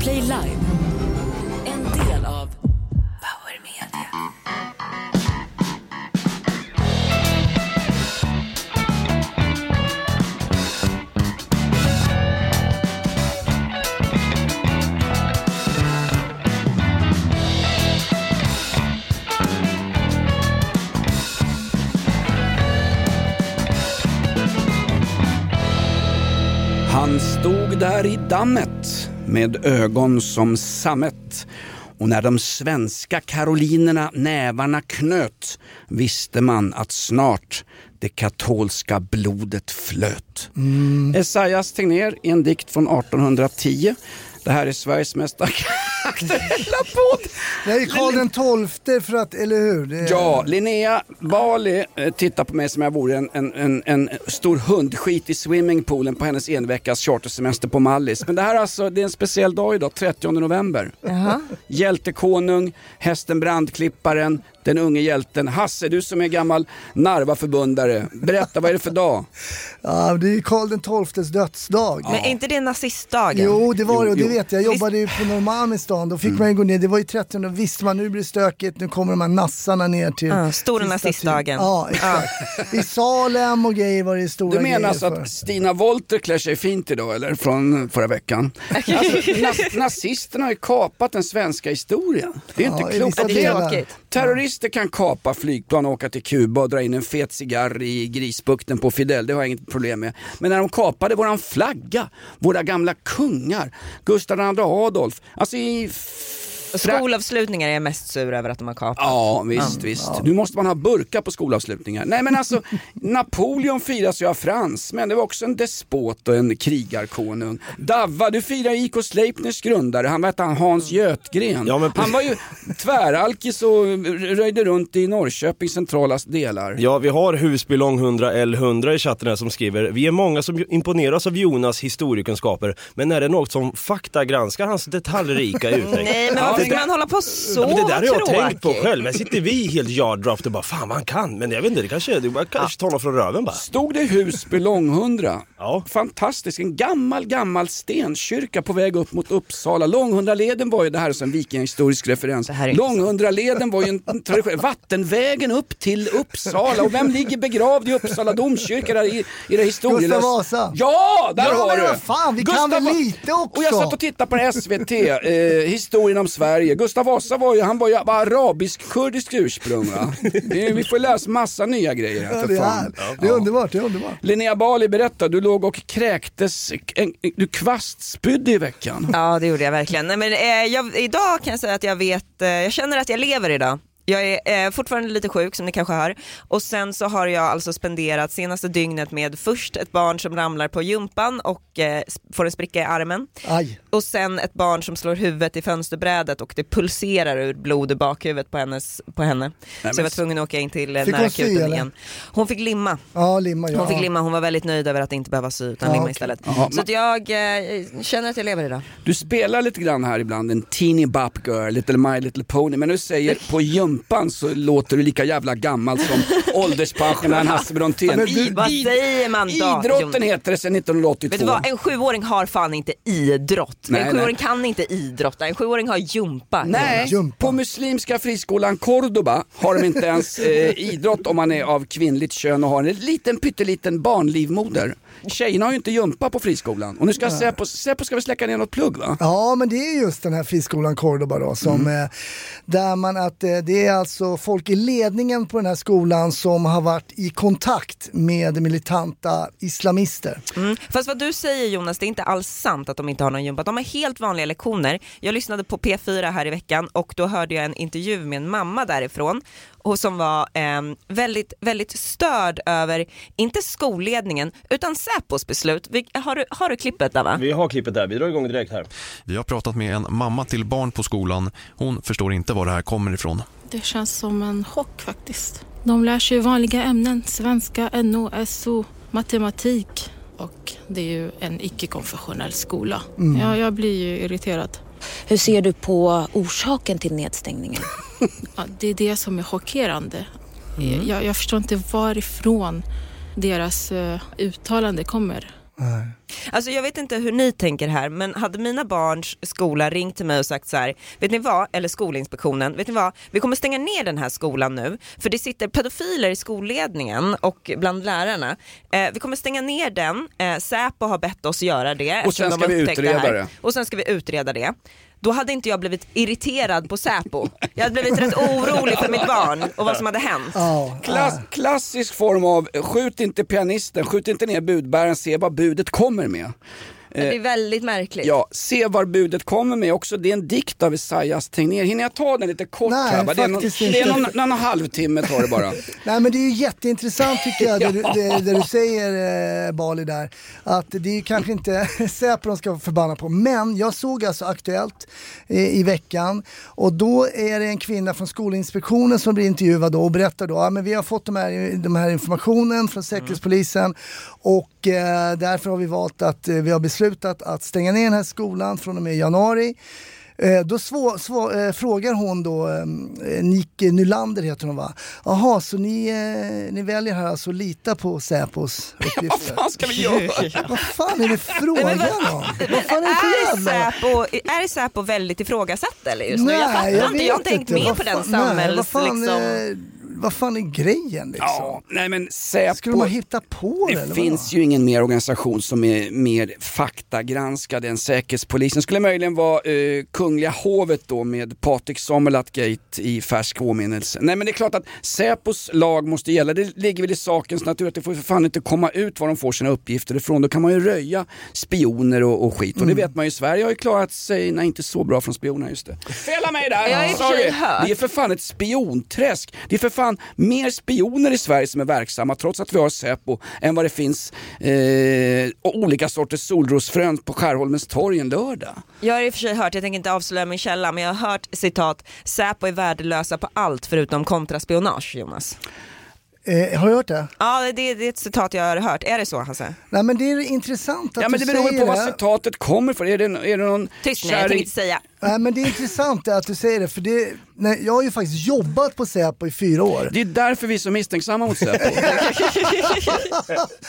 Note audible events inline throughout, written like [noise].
Play Live. En del av Power Media. Han stod där i dammet med ögon som sammet och när de svenska karolinerna nävarna knöt visste man att snart det katolska blodet flöt. Esaias Tegnér i en dikt från 1810. Det här är Sveriges mest [laughs] [laughs] aktuella podd. Det är Karl den tolfte för att, eller hur? Det är- Ja, Linnea Bali eh, tittar på mig som jag vore en, en, en, en stor hundskit i swimmingpoolen på hennes enveckas chartersemester på Mallis. Men det här är alltså, det är en speciell dag idag, 30 november. Hjältekonung, hästen Brandklipparen, den unge hjälten. Hasse, du som är gammal Narva-förbundare, berätta vad är det för dag? [laughs] Ja, det är ju Karl den tolftes dödsdag. Men är inte det nazistdagen? Jo, det var det och det Jo, vet jag. Jag jobbade ju på Norrmalm i stan. Då fick man ju gå ner. Det var ju 30 och visste man nu blir det stökigt. Nu kommer de här nassarna ner till... Ja, stora nazistdagen. Ja, exakt. I Salem och grejer var det stora Du menar alltså att Stina Wolter klär sig fint idag eller? Från förra veckan. [laughs] Alltså, nas- nazisterna har ju kapat den svenska historien. Det är ju Ja, inte klokt. Det är. Terrorister kan kapa flygplan och åka till Kuba och dra in en fet cigarr i grisbukten på Fidel, det har jag inget problem med. Men när de kapade våran flagga, våra gamla kungar, Gustav II Adolf, alltså i... f- Och Skolavslutningar är jag mest sur över att de har kapat. Ja visst, visst. Nu måste man ha burkar på skolavslutningar. Nej men alltså, [laughs] Napoleon firas ju av Frans, men det var också en despot och en krigarkonung. Davva, du firar IK Sleipners grundare, han var han Hans Götgren. Ja, men han var ju tväralkis och röjde runt i Norrköpings centrala delar. Ja, vi har Husbylång 100L100 i chatten här som skriver Vi är många som imponeras av Jonas historiekunskaper Men är det något som faktagranskar hans detaljrika [laughs] uttryck? Nej, men ska man hålla på så det där har jag tråkigt? tänkt på själv. Här sitter vi helt yarddraft och bara fan vad han kan. Men jag vet inte, det kanske, det bara, kanske tar honom från röven bara. Stod det Husby Långhundra? Ja. Fantastisk, en gammal, gammal stenkyrka på väg upp mot Uppsala. Långhundraleden var ju, det här är en vikingahistorisk referens. Långhundraleden var ju en [laughs] tradition, vattenvägen upp till Uppsala. Och vem ligger begravd i Uppsala domkyrka där i, i det historielösa? Gustav Vasa. Ja, där Ja, har du! fan, vi kan väl lite också. Och jag satt och tittade på SVT, eh, historien om Sverige. Gustav Vasa var ju, han var ju var arabisk-kurdisk ursprung va? Det- Vi får läsa massa nya grejer här Ja, för det, är, fan. det är underbart, det är underbart. Linnea Bali, berätta, du låg och kräktes, en, du kvastspydde i veckan. Ja, det gjorde jag verkligen. Nej, men, eh, jag, idag kan jag säga att jag vet, eh, jag känner att jag lever idag. Jag är eh, fortfarande lite sjuk som ni kanske hör och sen så har jag alltså spenderat senaste dygnet med först ett barn som ramlar på jumpan och eh, får en spricka i armen Aj. och sen ett barn som slår huvudet i fönsterbrädet och det pulserar ur blod i bakhuvudet på, hennes, på henne. så jag var tvungen att åka in till eh, närakuten igen. Hon fick limma. Ja, limma ja. Hon fick limma, hon var väldigt nöjd över att inte behöva sy utan Ja, limma istället. Jaha, så jag eh, känner att jag lever idag. Du spelar lite grann här ibland, en teeny bop girl, little my little pony. Men du säger [laughs] på jumpan så låter du lika jävla gammal som [laughs] ålderspensionären Hasse Brontén. Men du- I- Vad säger man då? Idrotten heter det sedan 1982. Vet du vad, en sjuåring har fan inte idrott. Nej, en sjuåring nej. kan inte idrotta, en sjuåring har jumpa. Nej, Jumpa. på muslimska friskolan Cordoba har de inte ens eh, [laughs] idrott om man är av kvinnligt kön och har en liten pytteliten barnlivmoder. Tjejerna har ju inte jumpa på friskolan. Och nu ska Säpo, Säpo ska vi släcka ner något plugg va? Ja, men det är just den här friskolan Cordoba då, som, Mm. eh, där man att eh, det är alltså folk i ledningen på den här skolan som har varit i kontakt med militanta islamister. Mm. Fast vad du säger Jonas, det är inte alls sant att de inte har någon gympa. De har helt vanliga lektioner. Jag lyssnade på P4 här i veckan och då hörde jag en intervju med en mamma därifrån och som var eh, väldigt, väldigt störd över, inte skolledningen, utan Säpos beslut. Vi, har, du, har du klippet där va? Vi har klippet där, vi drar igång direkt här. Vi har pratat med en mamma till barn på skolan. Hon förstår inte var det här kommer ifrån. Det känns som en chock faktiskt. De lär sig vanliga ämnen, svenska, NO, SO, matematik. Och det är ju en icke-konfessionell skola. Ja, jag blir ju irriterad. Hur ser du på orsaken till nedstängningen? [laughs] Ja, det är det som är chockerande. Jag, jag förstår inte varifrån deras uh, uttalande kommer. Alltså jag vet inte hur ni tänker här, men hade mina barns skola ringt till mig och sagt så här, vet ni vad, eller Skolinspektionen, vet ni vad, vi kommer stänga ner den här skolan nu, för det sitter pedofiler i skolledningen och bland lärarna. Eh, vi kommer stänga ner den, eh, Säpo har bett oss göra det. eftersom sen ska vi utreda här. det. Och sen ska vi utreda det. Då hade inte jag blivit irriterad på Säpo. Jag hade blivit rätt orolig för mitt barn och vad som hade hänt. Klass, klassisk form av skjut inte pianisten, skjut inte ner budbäraren, se vad budet kommer med. Det är väldigt märkligt. Ja, se var budet kommer med också. Det är en dikt av Esaias Tegnér. Hinner jag ta den lite kort Nej, här? Det är, någon, det är någon, någon halvtimme tar det bara. [laughs] Nej men det är ju jätteintressant tycker jag det, du, [laughs] det, det du säger eh, Bali där. Att det är ju kanske inte [laughs] Säpo de ska vara förbannade på. Men jag såg alltså Aktuellt eh, i veckan och då är det en kvinna från Skolinspektionen som blir intervjuad då och berättar då, ja, men vi har fått de här, de här informationen från Säkerhetspolisen och eh, därför har vi valt att eh, vi har beslutat att stänga ner den här skolan från och med januari. Eh, då svå, svå, eh, frågar hon då, eh, Nike Nylander heter hon va? Jaha, så ni, eh, ni väljer här alltså att lita på Säpos [laughs] Vad uppgifter? fan ska vi göra? [laughs] Vad fan är det frågan om? Vad fan är det för [laughs] Är jävla... Säpo, är Säpo väldigt ifrågasatt eller just nu? jag fattar jag inte, jag har inte hängt med Vad på den nej, samhälls... vad, fan, liksom. Vad fan är grejen liksom? Ja, nej men Säpo. Skulle de ha hittat på det? Det finns vadå? ju ingen mer organisation som är mer faktagranskad än Säkerhetspolisen. skulle möjligen vara eh, Kungliga hovet då med Patrik Sommerlath-gate i färsk åminnelse. Nej men det är klart att Säpos lag måste gälla. Det ligger väl i sakens natur att det får för fan inte komma ut var de får sina uppgifter ifrån. Då kan man ju röja spioner och, och skit. Och Mm. det vet man ju, Sverige har ju klarat sig, nej inte så bra från spionerna just det. Fel av mig där! Jag och sig Sorry. Det är för fan ett spionträsk. Det är för fan mer spioner i Sverige som är verksamma trots att vi har Säpo än vad det finns eh, olika sorters solrosfrön på Skärholmens torg en lördag. Jag har i och för sig hört, jag tänker inte avslöja min källa, men jag har hört citat, Säpo är värdelösa på allt förutom kontraspionage, Jonas. Eh, har du hört det? Ja, det, det är ett citat jag har hört. Är det så Hasse? Nej men det är intressant att Ja men du det beror säger på var det. citatet kommer ifrån. Är det, är det någon Tyst nu, jag tänker inte säga. Nej men det är intressant att du säger det för det, nej, jag har ju faktiskt jobbat på Säpo i fyra år. Det är därför vi är så misstänksamma mot Säpo. [laughs]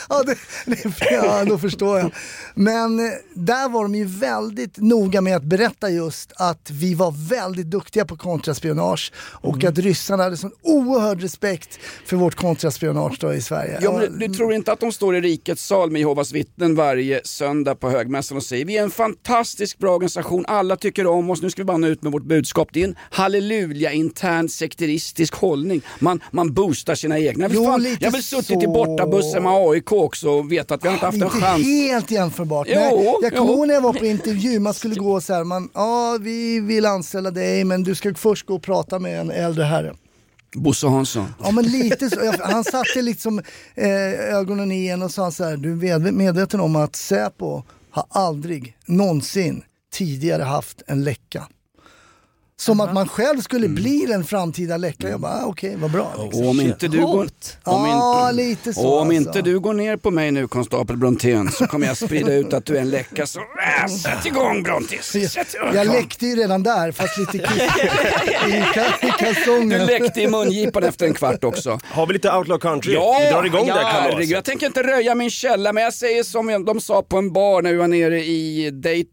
ja, det, det, ja, då förstår jag. Men eh, där var de ju väldigt noga med att berätta just att vi var väldigt duktiga på kontraspionage och Mm. att ryssarna hade sån oerhörd respekt för vårt kontraspionage då i Sverige. Ja, men du, du tror inte att de står i rikets sal med Jehovas vittnen varje söndag på högmässan och säger vi är en fantastiskt bra organisation, alla tycker om oss, nu ska vi bara nå ut med vårt budskap. Det är en halleluja intern sekteristisk hållning. Man, man boostar sina egna. Jo, Fan, lite jag har väl suttit i bortabussen med AIK också och vet att vi har inte haft en inte chans. helt jämförbart. Jo, Nej, jag kommer ihåg när jag var på intervju, man skulle gå så här, man, ja vi vill anställa dig men du ska först gå och prata med en äldre herre. Bosse Hansson. Ja men lite så, han satte liksom eh, ögonen i en och sa så här, du är med- medveten om att Säpo har aldrig någonsin tidigare haft en läcka. Som att man själv skulle Mm. bli den framtida läckan. Jag bara, ah, okej vad bra. Liksom. Och om inte du går... Om inte, lite så om alltså. inte du går ner på mig nu konstapel Brontén så kommer jag sprida ut att du är en läcka. Så äh, sätt igång Brontis! Sätt igång. Jag läckte ju redan där fast lite kiss [laughs] i, i Du kalsongen. läckte i mungipan efter en kvart också. Har vi lite outlaw country? Ja, vi drar igång ja, det kalaset. Jag tänker inte röja min källa men jag säger som de sa på en bar när vi var nere i Dayton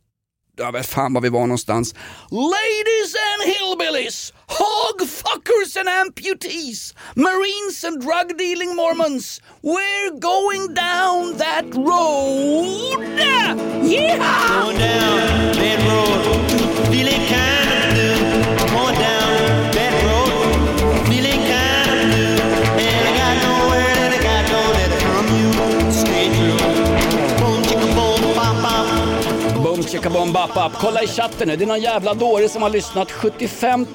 jag vet fan var vi var någonstans. Ladies and hillbillies, hogfuckers and amputees, marines and drug dealing mormons, we're going down that road. Yeah! Going down that road, feeling kind of blue. Bop. Boom chicka bom bap bap. Kolla i chatten nu, det är någon jävla dåre som har lyssnat 75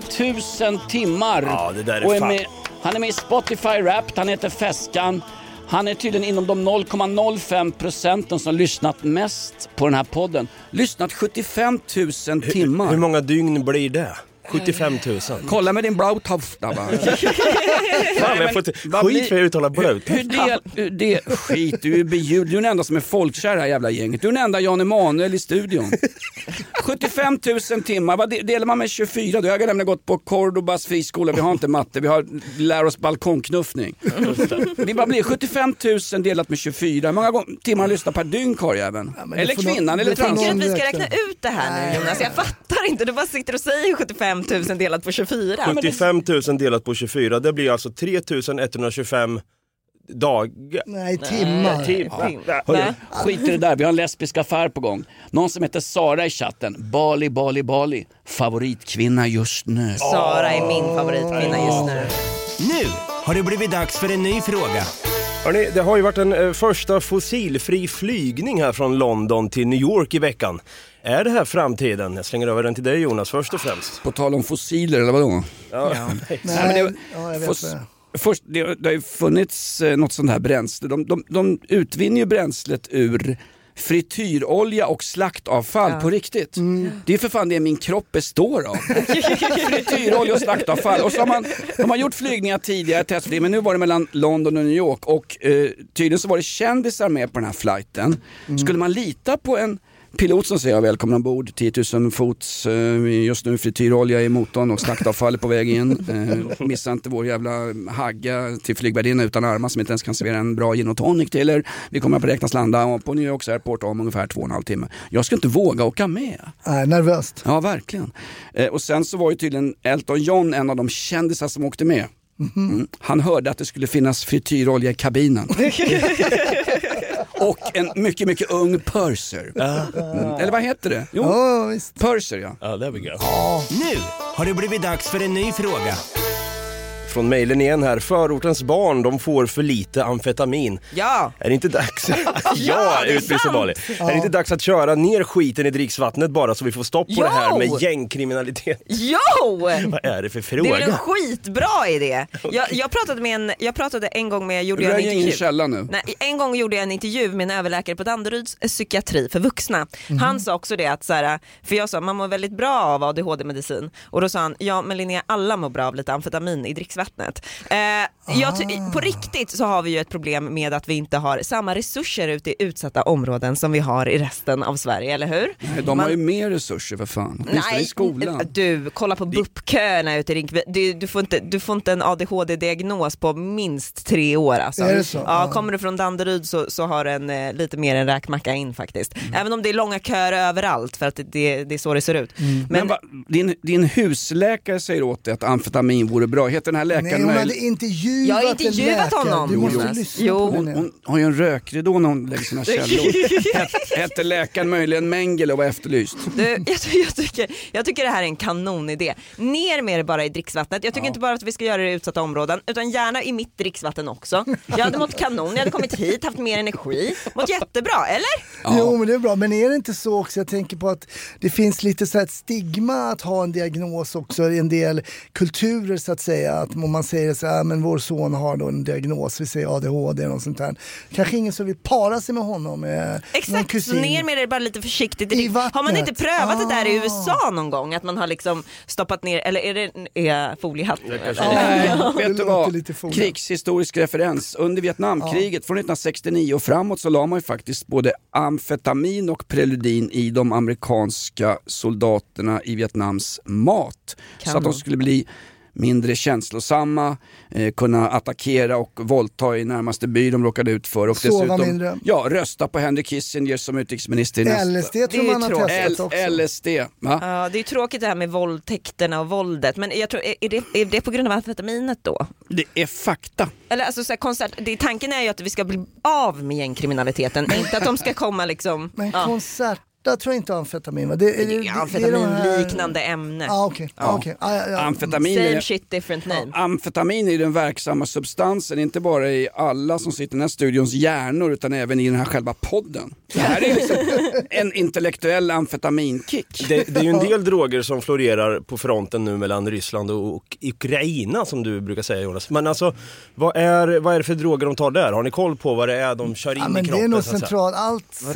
000 timmar. Ja, det där är och är med, Han är med i Spotify Wrapped, han heter Feskan. Han är tydligen inom de 0,05 procenten som lyssnat mest på den här podden. Lyssnat 75 000 timmar. Hur många dygn blir det? 75 000. Kolla med din blautofta [laughs] va. Fan, jag har fått blir- skit för att uttala blöt. Hur del, hur del, skit, du är beljud. Du är den enda som är folkkär i det här jävla gänget. Du är den enda Jan Emanuel i studion. 75 000 timmar, vad de- delar man med 24? Då har jag nämligen gått på Cordobas friskola, vi har inte matte, vi har lär oss balkongknuffning. Det bara blir 75 000 delat med 24, hur många gånger- timmar lyssnar per dygn karljäveln? det eller kvinnan, eller trans. du att vi ska räkna. räkna ut det här nu Jonas? Jag fattar inte, du bara sitter och säger 75 000 delat på 24. 75 000 delat på 24, det blir alltså 3 125 dagar. Nej, timmar. Hörru, skit i det där, vi har en lesbisk affär på gång. Någon som heter Sara i chatten. Bali, Bali, Bali. Favoritkvinna just nu. Sara är min favoritkvinna just nu. Nu har det blivit dags för en ny fråga. Hörrni, det har ju varit en eh, första fossilfri flygning här från London till New York i veckan. Är det här framtiden? Jag slänger över den till dig Jonas först och främst. På tal om fossiler eller vadå? Ja. Nej, det- ja, jag vet Fos- det. Först, det, det har ju funnits eh, något sånt här bränsle. De, de, de utvinner ju bränslet ur frityrolja och slaktavfall på riktigt. Det är för fan det min kropp består av. [laughs] frityrolja och slaktavfall. Och så har man, de har gjort flygningar tidigare, testflygningar, men nu var det mellan London och New York och eh, tydligen så var det kändisar med på den här flighten. Skulle man lita på en pilot som säger välkommen ombord, 10 000 fots, eh, just nu frityrolja i motorn och slaktavfall på väg in. Eh, missa inte vår jävla hagga till flygvärdinna utan armar som inte ens kan servera en bra gin och tonic till er. Vi kommer att beräknas landa på New Yorks airport om ungefär två och en halv timme. Jag ska inte våga åka med. Nej, nervöst. Ja, verkligen. Eh, och sen så var ju tydligen Elton John en av de kändisar som åkte med. Mm. Han hörde att det skulle finnas frityrolja i kabinen. [laughs] och en mycket, mycket ung purser. Mm. Eller vad heter det? Jo, Ja, visst. purser ja. Ja, det blir gött. Nu har det blivit dags för en ny fråga. Från mejlen igen här. Förortens barn, de får för lite amfetamin. Ja, Är det inte dags? [laughs] ja, utbrister sant. Bali. Är det inte dags att köra ner skiten i dricksvattnet bara så vi får stopp på det här Jo! med gängkriminalitet? jo! [laughs] Vad är det för Det är en fråga? skitbra idé. Jag, jag, pratade med en, jag pratade en gång med, gjorde jag en intervju. källa nu. Nej, en gång gjorde jag en intervju med en överläkare på Danderyds psykiatri för vuxna. Han sa också det att, så här, för jag sa man mår väldigt bra av ADHD-medicin och då sa han, ja men Linnea alla mår bra av lite amfetamin i dricksvattnet. Eh, jag på riktigt så har vi ju ett problem med att vi inte har samma resurser ute i utsatta områden som vi har i resten av Sverige, eller hur? Nej, De har ju mer resurser för fan. Åtminstone i skolan. du, kolla på BUP-köerna ute i Rinkeby. Du, du, får inte, du får inte en ADHD-diagnos på minst tre år alltså. Är det så? Ja, kommer du från Danderyd så, så har du en, eh, lite mer en räkmacka in faktiskt. Mm. Även om det är långa köer överallt för att det, det, det är så det ser ut. Mm. Men, Men, va, din, din husläkare säger åt dig att amfetamin vore bra. Heter den här Nej, läkaren hon möjl- hade intervjuat Jag har en intervjuat läkare. honom, Du måste Jonas. lyssna Jo. på hon, henne. hon har ju en rökridå när hon lägger sina källor. [laughs] Het- Hette läkaren möjligen Mengele och var efterlyst? du, jag, ty- jag, tycker, jag tycker det här är en kanonidé. Ner med det bara i dricksvattnet. Jag tycker inte bara att vi ska göra det i utsatta områden utan gärna i mitt dricksvatten också. Jag hade mått kanon, jag hade kommit hit, haft mer energi, mått jättebra, eller? Jo men det är bra, men är det inte så också, jag tänker på att det finns lite så här ett stigma att ha en diagnos också i en del kulturer så att säga. Att om man säger så här, men vår son har då en diagnos, vi säger ADHD eller något sånt där. Kanske ingen som vill para sig med honom. Eh, Exakt, så ner med det bara lite försiktigt. I har man inte prövat det där i Ah. USA någon gång? Att man har liksom stoppat ner, eller är det är foliehatt? Ja, vet du vad? Krigshistorisk referens. Under Vietnamkriget från 1969 och framåt så la man ju faktiskt både amfetamin och preludin i de amerikanska soldaterna i Vietnams mat. Så att de skulle bli mindre känslosamma, eh, kunna attackera och våldta i närmaste by de råkade ut för. Och Sova mindre. Ja, rösta på Henry Kissinger som utrikesminister i nästa... LSD tror man har testat L- också. LSD. Va? Ja, det är ju tråkigt det här med våldtäkterna och våldet, men jag tror, är, det, är det på grund av amfetaminet då? Det är fakta. Eller alltså så här, konsert, det, tanken är ju att vi ska bli av med gängkriminaliteten, inte att de ska komma liksom... Men ja. Konserta tror jag inte amfetamin va? Det, är, Det är de här- amfetaminliknande ämne. Ja okej, ja. okej. Ja, ja, ja. Amfetamin Same är... shit different name. Amfetamin är den verksamma substansen, inte bara i alla som sitter i den här studions hjärnor utan även i den här själva podden. Det här är liksom [laughs] en intellektuell amfetaminkick. Det, det är ju en del droger som florerar på fronten nu mellan Ryssland och, Ukraina som du brukar säga Jonas. Men alltså, vad är, vad är det för droger de tar där? Har ni koll på vad det är de kör in Ja, men i det kroppen? är nog så att säga? central, allt, Var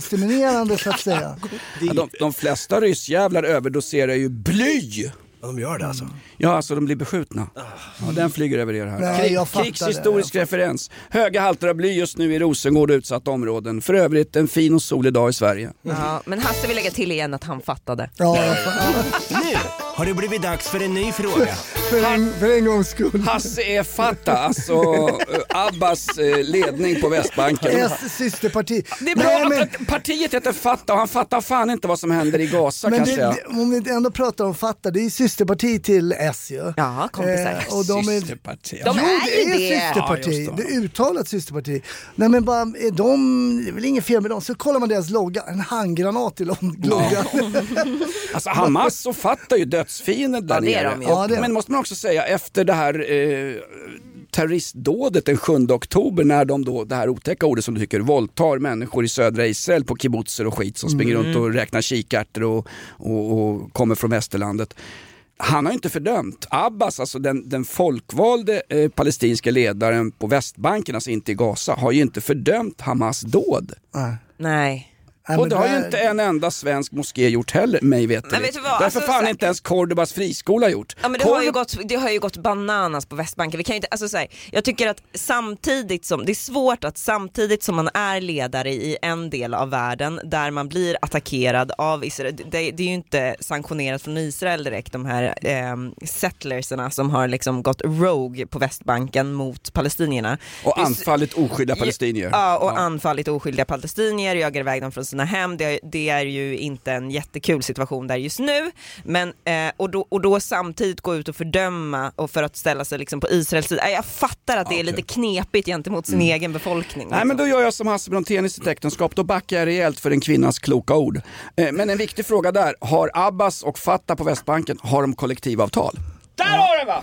centralstimulerande så att säga. Ja, de, de flesta ryssjävlar överdoserar ju bly. Ja, de gör det alltså. Ja, alltså de blir beskjutna. Ja, den flyger över er här. Nej, Krigshistorisk det. referens. Höga halter av bly just nu i Rosengård och utsatta områden. För övrigt en fin och solig dag i Sverige. Ja, men Hasse vill lägga till igen att han fattade. Ja, jag [laughs] fattar. Nu har det blivit dags för en ny fråga. [laughs] för, en, för en gångs skull. Hasse är fatta, alltså eh, Abbas eh, ledning på Västbanken. S systerparti. Det är bra Nej, men- att partiet heter Fatta och han fattar fan inte vad som händer i Gaza Men kan det, säga. det, om vi ändå pratar om Fatta, det är ju systerparti till S ju. Ja, kompisar. Eh, och de är, Systerparti. De jo, är det ju är det. systerparti. Ja, det. det. är uttalat systerparti. Nej men bara, är de, det är väl inget fel med dem. Så kollar man deras logga, en handgranat i loggan. [laughs] Alltså Hamas och Fatah är ju dödsfiender där Ja, nere. de. Och-. Men måste man också säga, efter det här eh, terroristdådet den 7 oktober när de då, det här otäcka ordet som du tycker, våldtar människor i södra Israel på kibbutzer och skit som springer runt och räknar kikärtor och, och, och kommer från västerlandet. Han har inte fördömt. Abbas, alltså den, den folkvalde eh, palestinska ledaren på Västbanken, alltså inte i Gaza, har ju inte fördömt Hamas dåd. Nej. Nej. Nej, Och men det har ju där- inte en enda svensk moské gjort heller, mig Men veterligt. vet du vad, Därför alltså, fan inte ens Cordobas friskola gjort. Ja men det har, ju gått, det har ju gått bananas på Västbanken. Vi kan ju inte, alltså så här, jag tycker att samtidigt som, det är svårt att samtidigt som man är ledare i en del av världen där man blir attackerad av Israel, det, det är ju inte sanktionerat från Israel direkt de här eh, settlerserna som har liksom gått rogue på Västbanken mot palestinierna. Och anfallit oskyldiga palestinier. Ja, och anfallit oskyldiga palestinier, jagar iväg dem från sina hem. Det, det är ju inte en jättekul situation där just nu. Men, eh, och, då, och då samtidigt gå ut och fördöma och för att ställa sig liksom på Israels sida. Jag fattar att det är lite knepigt gentemot sin egen befolkning. Nej men liksom. då gör jag som Hasse Brontén i sitt äktenskap, då backar jag rejält för en kvinnas kloka ord. Eh, Men en viktig fråga där, har Abbas och Fatah på Västbanken, har de kollektivavtal? Där har du va!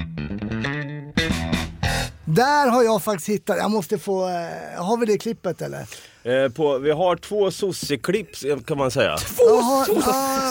Där har jag faktiskt hittat, jag måste få, eh, har vi det klippet eller? Eh, på, vi har två sosseklipp eh, kan man säga. Jaha, ah,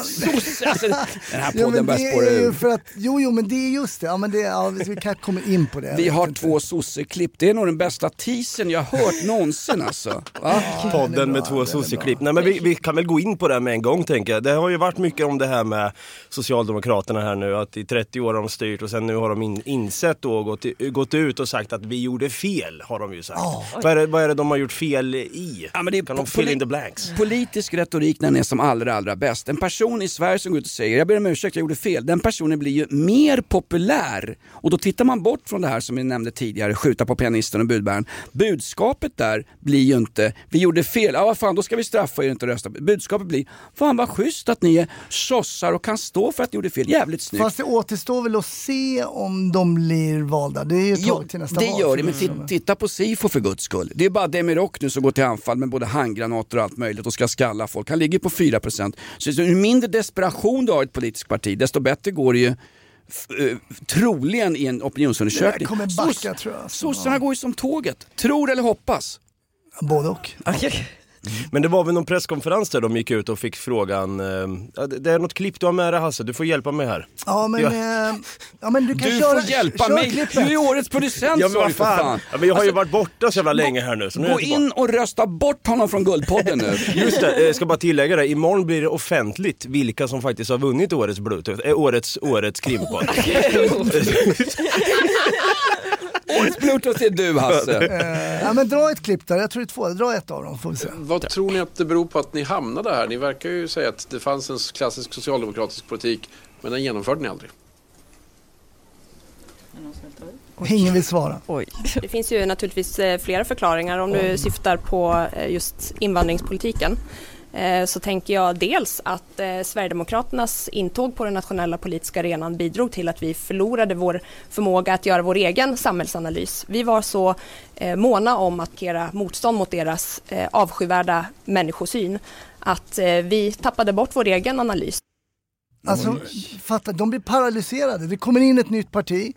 Alltså, den här ja, podden börjar det spåra är ju ur. för att, jo jo men det är just det, ja, men det, ja, vi kan komma in på det. Vi har två sosseklipp. Det är nog den bästa teasern jag hört någonsin alltså. Va? Podden med två sosseklipp. Nej men vi, vi kan väl gå in på det här med en gång tänker jag. Det har ju varit mycket om det här med Socialdemokraterna här nu, att i 30 år har de styrt och sen nu har de in, insett då och gått, gått ut och sagt att vi gjorde fel, har de ju sagt. Ja. Vad, är det, vad är det de har gjort fel i? Ja, men det är de fill in the blanks? Politisk retorik när den är som allra, allra bäst. En person i Sverige som går ut och säger jag ber om ursäkt, jag gjorde fel. Den personen blir ju mer populär. Och då tittar man bort från det här som vi nämnde tidigare, skjuta på pianisten och budbäraren. Budskapet där blir ju inte, vi gjorde fel, ja vad fan då ska vi straffa er inte rösta. Budskapet blir, fan vad schysst att ni är sossar och kan stå för att ni gjorde fel. Jävligt snyggt. Fast det återstår väl att se om de blir valda. Det är ju ett Jo, tag till nästa det val. gör det, men titta på SIFO för guds skull. Det är bara Demirok nu som går till anfall med både handgranater och allt möjligt och ska skalla folk. Han ligger på 4%. Så ju mindre desperation du har i ett politiskt parti, desto bättre går det ju eh, troligen i en opinionsundersökning. Det kommer backa, Soss- tror jag. Sossarna går ju som tåget. Tror eller hoppas. Både och. Men det var väl någon presskonferens där de gick ut och fick frågan, eh, det är något klipp du har med dig Hasse, du får hjälpa mig här. Ja men, Ja. eh, ja, men du kan Du köra, får hjälpa kör mig. klippet. Du är årets producent Ja men sa vad du för fan. Ja, men jag har ju Alltså, varit borta så jävla länge här nu. Så nu Gå jag in och rösta bort honom från Guldpodden nu. [laughs] Just det, jag ska bara tillägga det. Imorgon blir det offentligt vilka som faktiskt har vunnit årets Bluetooth, äh, årets, årets krimpodd. [laughs] [laughs] Årets Bluetooth är du Hasse. [laughs] Eh, ja, men dra ett klipp där, jag tror det är två. Dra ett av dem får vi se. Vad tror ni att det beror på att ni hamnade här? Ni verkar ju säga att det fanns en klassisk socialdemokratisk politik, men den genomförde ni aldrig. Ingen vill svara. Det finns ju naturligtvis eh, flera förklaringar om du syftar på eh, just invandringspolitiken. Eh, så tänker jag dels att eh, Sverigedemokraternas intåg på den nationella politiska arenan bidrog till att vi förlorade vår förmåga att göra vår egen samhällsanalys. Vi var så eh, måna om att markera motstånd mot deras avskyvärda människosyn att vi tappade bort vår egen analys. Alltså, fatta, de blir paralyserade. Det kommer in ett nytt parti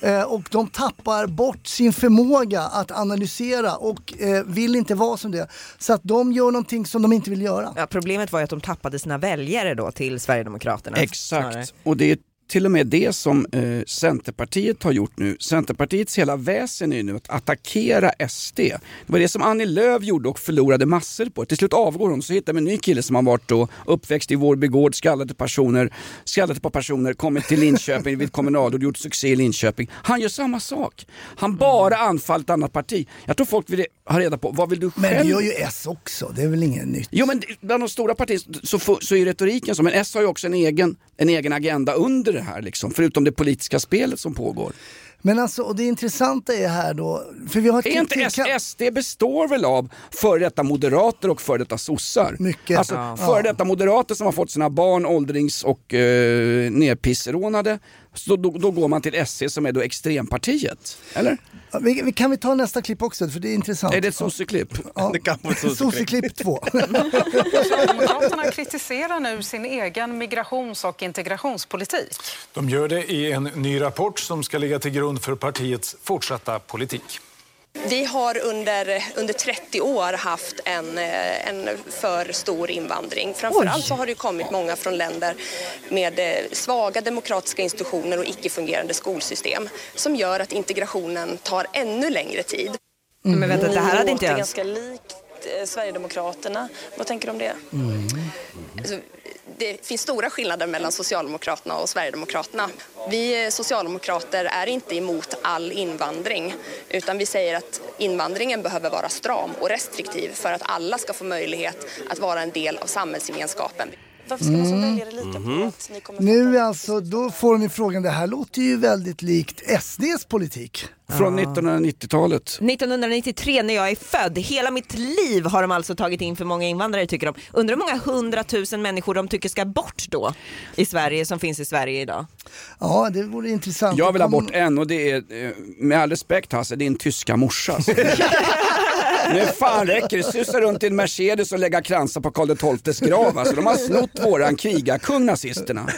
eh, och de tappar bort sin förmåga att analysera och eh, vill inte vara som det. Så att de gör någonting som de inte vill göra. Ja, problemet var ju att de tappade sina väljare då till Sverigedemokraterna. snarare. Exakt, och det är till och med det som eh, Centerpartiet har gjort nu. Centerpartiets hela väsen är ju nu att attackera SD. Det var det som Annie Lööf gjorde och förlorade massor på. Till slut avgår hon, så hittar vi en ny kille som har varit då uppväxt i Vårby gård, skallade personer, skallade på personer, kommit till Linköping, vid kommunalråd, gjort succé i Linköping. Han gör samma sak. Han bara anfaller ett annat parti. Jag tror folk vill ha reda på, vad vill du själv? Men det gör ju S också, det är väl inget nytt. Jo men bland de stora partierna så, så är retoriken så, men S har ju också en egen, en egen agenda under det här liksom, förutom det politiska spelet som pågår. Men alltså, och det intressanta är här då, för vi har Är inte S- SD består väl av före detta moderater och före detta sossar? Mycket. Alltså Ja. före detta moderater som har fått sina barn åldrings och eh, nedpissrånade. Så då, då går man till SC som är då extrempartiet, eller? Vi, vi, kan vi ta nästa klipp också, för det är intressant. Är det ett sosseklipp? Ja. Det kan vara ett Sosseklipp 2. Socialdemokraterna kritiserar nu sin egen migrations och integrationspolitik. De gör det i en ny rapport som ska ligga till grund för partiets fortsatta politik. Vi har under, under 30 år haft en, eh, en för stor invandring. Framförallt så har det kommit många från länder med eh, svaga demokratiska institutioner och icke-fungerande skolsystem som gör att integrationen tar ännu längre tid. Men vänta, det här hade inte jag ganska likt eh, Sverigedemokraterna. Vad tänker du om det? Alltså, det finns stora skillnader mellan Socialdemokraterna och Sverigedemokraterna. Vi socialdemokrater är inte emot all invandring utan vi säger att invandringen behöver vara stram och restriktiv för att alla ska få möjlighet att vara en del av samhällsgemenskapen. Varför ska man som Mm. väljare lita Mhm. på att ni kommer Nu är alltså, då får ju frågan, det här låter ju väldigt likt SDs politik. Från 1990-talet. 1993 när jag är född, hela mitt liv har de alltså tagit in för många invandrare tycker de. Undrar hur många hundratusen människor de tycker ska bort då i Sverige som finns i Sverige idag. Ja, det vore intressant. Jag vill ha bort en och det är, eh, med all respekt Hasse, din tyska morsa. [laughs] [laughs] Nu fan räcker det, susa runt i en Mercedes och lägga kransar på Karl XIIs grav. Alltså, de har snott våran krigarkung nazisterna.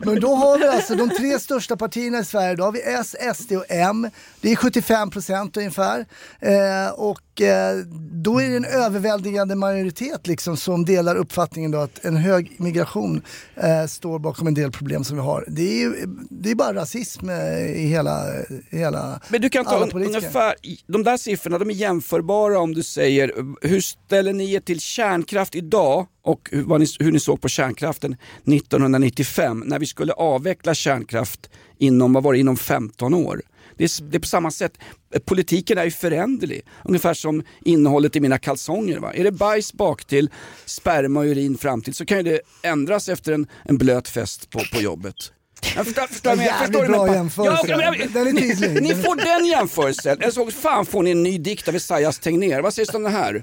Men då har vi alltså de tre största partierna i Sverige. Då har vi S, SD och M. Det är 75 procent ungefär. Eh, och eh, då är det en överväldigande majoritet liksom som delar uppfattningen då att en hög migration eh, står bakom en del problem som vi har. Det är ju det är bara rasism eh, i hela, i hela Men du kan ta ungefär, de där siffrorna de är jämförbara om du säger hur ställer ni er till kärnkraft idag och hur, ni, hur ni såg på kärnkraften 1995 när vi skulle avveckla kärnkraft inom, vad var det, inom 15 år. Det är, det är på samma sätt, politiken är ju föränderlig. Ungefär som innehållet i mina kalsonger. Va? Är det bajs bak till, sperma och urin fram till så kan ju det ändras efter en, en blöt fest på, på jobbet. Jag förstår, förstår, Jävligt förstår bra mig? jämförelse. Ja, men- Den är tydlig. Ni, ni får den jämförelsen. Eller så fan får ni en ny dikt av Esaias Tegnér. Vad sägs om det här?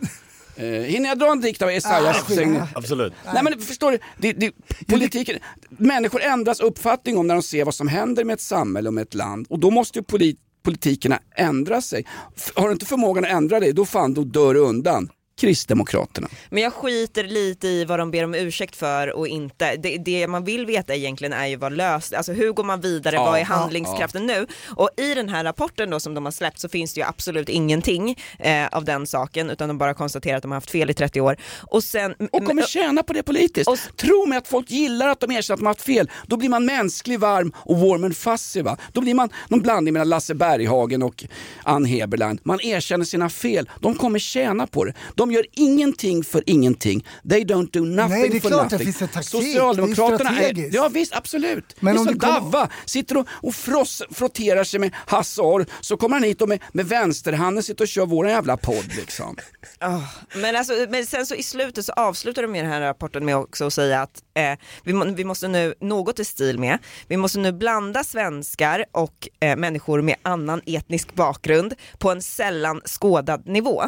Uh, hinner jag dra en dikt av Esaias Ah? Absolut. Nej men förstår du, det, det, politiken, människor ändras uppfattning om när de ser vad som händer med ett samhälle och med ett land och då måste ju polit, politikerna ändra sig. F- Har du inte förmågan att ändra dig, då fan då dör du undan. Kristdemokraterna. Men jag skiter lite i vad de ber om ursäkt för och inte. Det, det man vill veta egentligen är ju vad löst, alltså hur går man vidare, Ja, vad är ja, handlingskraften nu? Och i den här rapporten då som de har släppt så finns det ju absolut ingenting eh, av den saken utan de bara konstaterar att de har haft fel i 30 år. Och sen... Och kommer tjäna på det politiskt. Tro mig att folk gillar att de erkänner att de har haft fel. Då blir man mänsklig, varm och warm and fuzzy. Va? Då blir man någon blandning mellan Lasse Berghagen och Ann Heberlein. Man erkänner sina fel. De kommer tjäna på det. De gör ingenting för ingenting. They don't do nothing Nej, det är for klart att det nothing. finns en taktik. Socialdemokraterna Det är strategiskt. Ja visst, absolut. Men det är om som det kommer- sitter och, och fross, frotterar sig med Hasse Aro. Så kommer han hit och med, med vänsterhanden sitter och kör vår jävla podd liksom. [laughs] Ah, men, alltså, men sen så i slutet så avslutar de med den här rapporten med också att säga att eh, vi, må, vi måste nu, något i stil med, vi måste nu blanda svenskar och eh, människor med annan etnisk bakgrund på en sällan skådad nivå.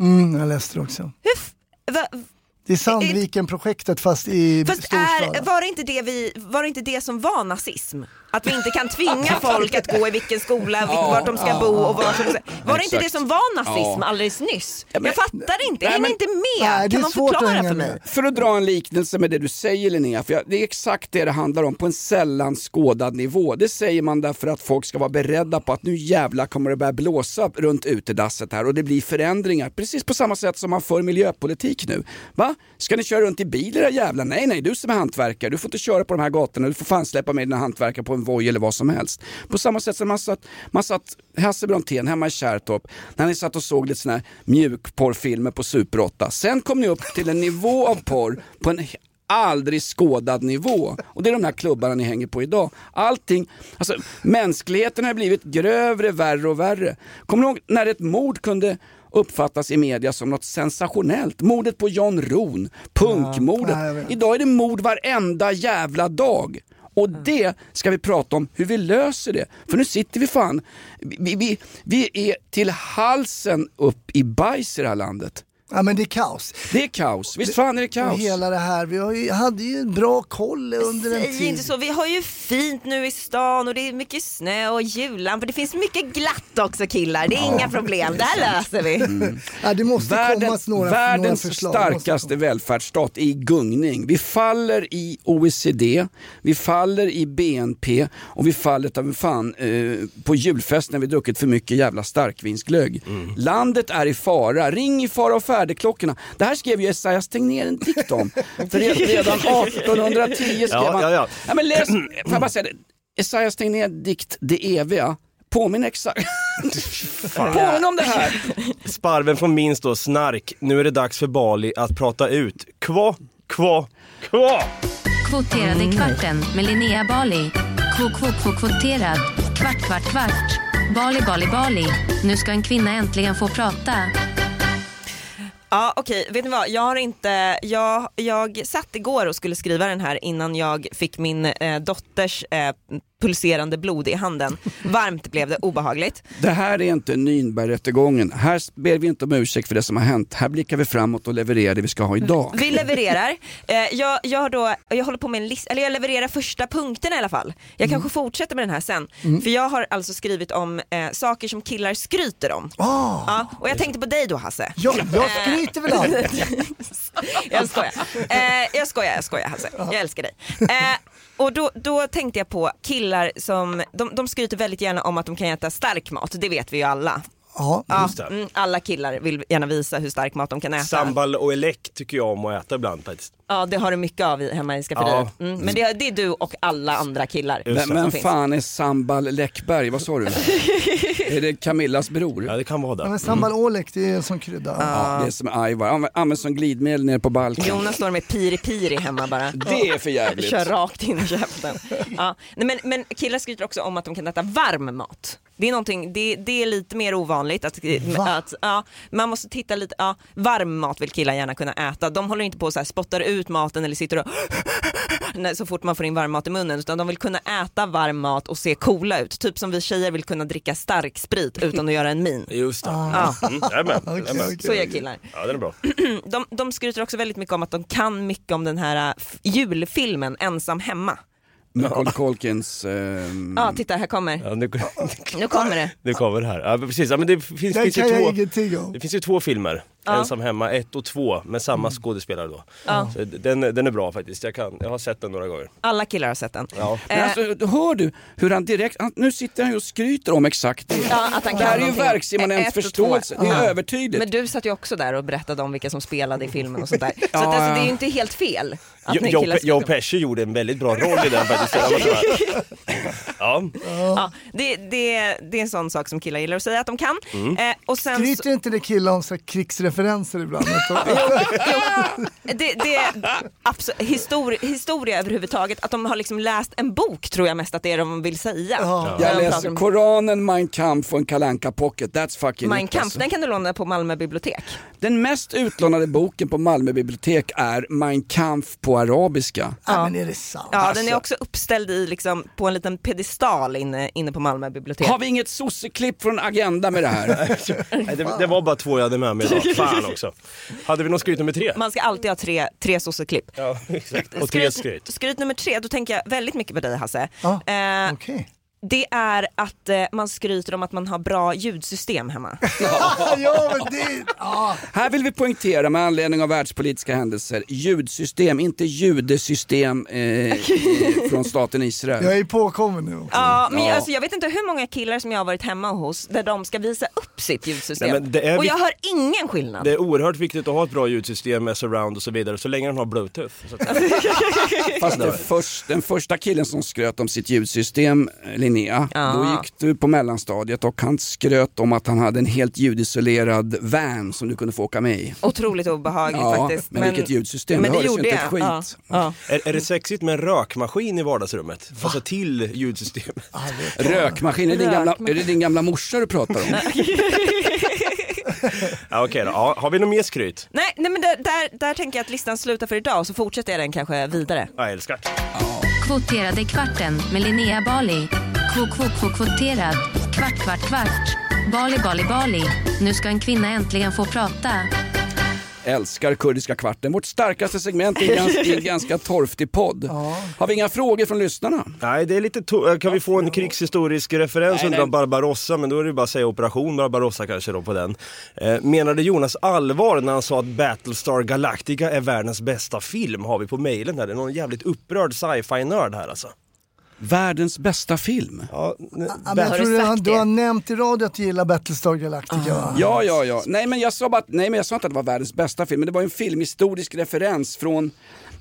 Mm, jag läste det också. Va, det är Sandviken-projektet fast i Fast storstad. är, var, det inte det vi, var det inte det som var nazism? Att vi inte kan [laughs] tvinga folk att gå i vilken skola, vilk, Ja, vart de ska ja, bo och var som, Var det inte det som var nazism Ja. alldeles nyss? Ja, men- jag fattar inte, jag hänger men- inte med. Nej, det kan är någon förklara för mig? För att dra en liknelse med det du säger Linnea, för jag, det är exakt det det handlar om på en sällan skådad nivå. Det säger man därför att folk ska vara beredda på att nu jävla kommer det börja blåsa runt utedasset här och det blir förändringar. Precis på samma sätt som man för miljöpolitik nu. Va? Ska ni köra runt i bil era jävlar? Nej, nej, du som är hantverkare, du får inte köra på de här gatorna, du får fan släppa med dina hantverkare på en Voi eller vad som helst. På samma sätt som man satt, man satt Hasse Brontén hemma i Kärrtorp, när ni satt och såg lite sådana här mjukporrfilmer på Super 8. Sen kom ni upp till en nivå av porr på en aldrig skådad nivå. Och det är de här klubbarna ni hänger på idag. Allting, alltså mänskligheten har blivit grövre, värre och värre. Kommer ni ihåg när ett mord kunde uppfattas i media som något sensationellt? Mordet på John Rohn, punkmordet. Ja. Idag är det mord varenda jävla dag. Och det ska vi prata om hur vi löser det. För nu sitter vi fan, vi, vi, vi är till halsen upp i bajs i det här landet. Ja men det är kaos. Det är kaos, visst fan är det kaos? Hela det här, vi har ju, hade ju en bra koll under en Säg tid. inte så, vi har ju fint nu i stan och det är mycket snö och jullampor. Det finns mycket glatt också killar, det är inga problem, det här löser vi. Ja, det måste komma Världens, några, några världens förslag. starkaste välfärdsstat är i gungning. Vi faller i OECD, vi faller i BNP och vi faller ta fan eh, på julfest när vi druckit för mycket jävla starkvinsglögg. Landet är i fara, ring i fara och färdeklockorna. Det här skrev ju Esaias Tegnér en dikt om. [laughs] För re- redan 1810 skrev Ja, han. ja, ja. Ja, men läs, får jag bara säga det. Esaias Tegnér dikt Det eviga. Påminn exakt. [laughs] Påminn om det här. Sparven från min står snark. Nu är det dags för Bali att prata ut. Kva, kva, kva! Kvoterade kvarten med Linnea Bali. Kvå, kvå, kvå, kvoterad. Kvart, kvart, kvart. Bali, Bali, Bali. Nu ska en kvinna äntligen få prata. Ja okej, vet ni vad? Jag har inte, jag, jag satt igår och skulle skriva den här innan jag fick min eh, dotters eh, pulserande blod i handen. Varmt blev det, obehagligt. Det här är inte Nürnbergrättegången. Här ber vi inte om ursäkt för det som har hänt. Här blickar vi framåt och levererar det vi ska ha idag. Vi levererar. Eh, jag, jag, har då, jag håller på med en lista, eller jag levererar första punkten i alla fall. Jag kanske fortsätter med den här sen. För jag har alltså skrivit om eh, saker som killar skryter om. Ja, och jag tänkte på dig då Hasse. Ja, jag skryter väl aldrig. [laughs] jag skojar. Eh, jag skojar, jag skojar Hasse. Jag älskar dig. Eh, och då, då tänkte jag på killar som, de, de skryter väldigt gärna om att de kan äta stark mat, det vet vi ju alla. Ja, Ja, Just det. mm, alla killar vill gärna visa hur stark mat de kan äta. Sambal och elek tycker jag om att äta ibland faktiskt. Ja, det har du mycket av i, hemma i skafferiet. Ja. Mm, men det, det är du och alla andra killar Men, men fan är Sambal Läckberg, vad sa du? [laughs] är det Camillas bror? Ja det kan vara Ja, men sambal ålek, det är en sån krydda. Ja, det är som Ivar, Anv- används som glidmedel nere på Balkan. Jonas står med piri piri hemma bara. Det är för jävligt. Kör rakt in i käften. Ja. Nej, men, men killar skryter också om att de kan äta varm mat. Det är, någonting, det, det är lite mer ovanligt. Att, att, ja, man måste titta lite, ja, varm mat vill killar gärna kunna äta. De håller inte på och så här spottar ut maten eller sitter och [laughs] så fort man får in varm mat i munnen utan de vill kunna äta varm mat och se coola ut. Typ som vi tjejer vill kunna dricka stark sprit utan att göra en min. Just det. Ja. Mm, jajamän, [laughs] jajamän. Så gör killar. Ja den är bra. [clears throat] De, de skryter också väldigt mycket om att de kan mycket om den här äh, julfilmen Ensam hemma. Nicole Colkins... ehm, Ja, titta här kommer. Ja, nu, Nu kommer det. [laughs] nu kommer det här. Ja, precis, ja, men det finns, Den finns ju kan jag två, ingenting om. det finns ju två filmer. Ja. Ensam hemma 1 och 2 med samma skådespelare då. Ja. Så den, den är bra faktiskt, jag, kan, jag har sett den några gånger. Alla killar har sett den. Ja. Men Eh, alltså, hör du hur han direkt, han, nu sitter han ju och skryter om exakt det. Ja, att han det här är ju verksimmanent och förståelse, det är Ja. övertydligt. Men du satt ju också där och berättade om vilka som spelade i filmen och sånt där. [laughs] Så Ja, att, alltså, det är ju inte helt fel. Pe- Joe Pesci gjorde en väldigt bra roll i den faktiskt. Jag [laughs] Ja. Ja, det, det, det är en sån sak som killar gillar att säga att de kan. Mm. Eh, och sen Skryter inte det killar om så här krigsreferenser ibland? [laughs] det, det är histori- historia överhuvudtaget, att de har liksom läst en bok tror jag mest att det är de vill säga. När Jag läser om Koranen, Mein Kampf och en Kalanka Pocket. That's fucking Mein it, Kampf, alltså. den kan du låna på Malmö bibliotek. Den mest utlånade boken på Malmö bibliotek är Mein Kampf på arabiska. Ja. Men är det sant? Ja, Alltså. den är också uppställd i, liksom, på en liten pedestal inne, inne på Malmö bibliotek. Har vi inget sosseklipp från Agenda med det här? [laughs] Nej, det, det var bara två jag hade med mig idag. [laughs] Fan också. Hade vi någon skryt nummer tre? Man ska alltid ha tre, tre sosseklipp. Ja, exakt. Och tre skryt. skryt nummer tre, då tänker jag väldigt mycket på dig Hasse. Ja, Eh, okej. Det är att eh, man skryter om att man har bra ljudsystem hemma. [laughs] ja, men det... Ja. Här vill vi poängtera med anledning av världspolitiska händelser, ljudsystem, inte judesystem eh, [laughs] från staten Israel. Jag är påkommen nu också. Ja, men Ja. Alltså, jag vet inte hur många killar som jag har varit hemma hos där de ska visa upp sitt ljudsystem. Nej, men det är och jag hör ingen skillnad. Det är oerhört viktigt att ha ett bra ljudsystem med surround och så vidare, så länge den har bluetooth. Så att säga. [laughs] Fast det först, den första killen som skröt om sitt ljudsystem, eh, Linnea, Ja. då gick du på mellanstadiet och han skröt om att han hade en helt ljudisolerad van som du kunde få åka med i. Otroligt obehagligt Ja, faktiskt. men vilket ljudsystem, men det det hördes inte ett skit. Ja, ja. Är, är det sexigt med en rökmaskin i vardagsrummet? Alltså till ljudsystemet. Rökmaskin, är det, din gamla, är det din gamla morsa du pratar om? [laughs] Ja, Okej då, ja, har vi något mer skryt? Nej, nej men där, där, där tänker jag att listan slutar för idag så fortsätter jag den kanske vidare. Jag älskar. Kvoterade kvarten med Linnea Bali. Kvot, kvot, kvot, kvoterad. Kvart, kvart, kvart. Bali, Bali, Bali. Nu ska en kvinna äntligen få prata. Älskar Kurdiska kvarten, vårt starkaste segment i en ganska, i en [laughs] ganska torftig podd. Har vi inga frågor från lyssnarna? Nej, det är lite to- Kan vi få en krigshistorisk referens Nej, under nej. Barbarossa? Men då är det bara att säga operation Barbarossa kanske då på den. Eh, menade Jonas allvar när han sa att Battlestar Galactica är världens bästa film? Har vi på mejlen här. Det är någon jävligt upprörd sci-fi-nörd här alltså. Världens bästa film? Ja, jag tror du, har, du har nämnt i radio att du gillar Battlestar Galactica va? Ja, ja, ja. Nej men, jag sa bara, att- nej men jag sa inte att det var världens bästa film, men det var en filmhistorisk referens från,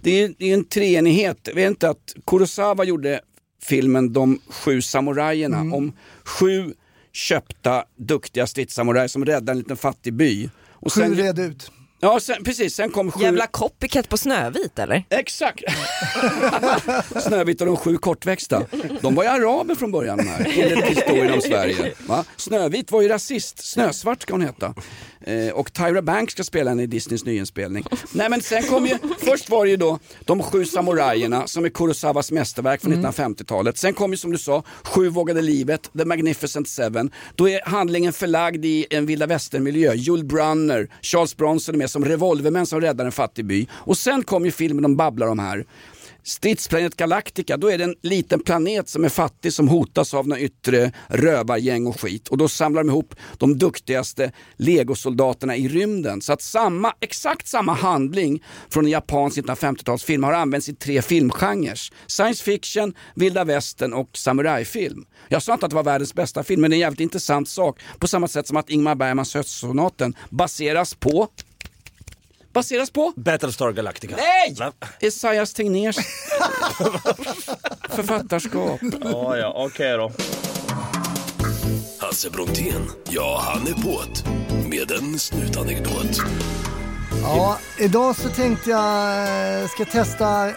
det är, det är en treenighet. Vet inte att Kurosawa gjorde filmen De sju samurajerna om sju köpta duktiga stridssamurajer som räddar en liten fattig by. Och Sju red ut. Ja, sen, precis. Sen kom sju... Jävla copycat på Snövit eller? Exakt! [laughs] Snövit och de sju kortväxta. De var ju araber från början här, enligt historien om Sverige. Va? Snövit var ju rasist, Snösvart ska hon heta. Eh, och Tyra Banks ska spela henne i Disneys nyinspelning. Nej men sen kom ju, först var det ju då De sju samurajerna som är Kurosawas mästerverk från 1950-talet. Sen kom ju som du sa, Sju vågade livet, The Magnificent Seven. Då är handlingen förlagd i en vilda västern-miljö. Jules Brunner, Charles Bronson är med som revolvermän som räddar en fattig by. Och sen kom ju filmen de babblar om här. Stridsplanet Galactica, då är det en liten planet som är fattig som hotas av några yttre rövargäng och skit. Och då samlar de ihop de duktigaste legosoldaterna i rymden. Så att samma, exakt samma handling från en japansk 1950-talsfilm har använts i tre filmgenrer. Science fiction, vilda västern och samurajfilm. Jag sa inte att det var världens bästa film, men det är en jävligt intressant sak. På samma sätt som att Ingmar Bergmans Höstsonaten baseras på baseras på? Battlestar Galactica. Nej! Va? Esaias Tegnérs författarskap. [laughs] Ja, ja, okej då. Hasse Brontén, ja han är på't med en snutanekdot. Ja, idag så tänkte jag eh, ska testa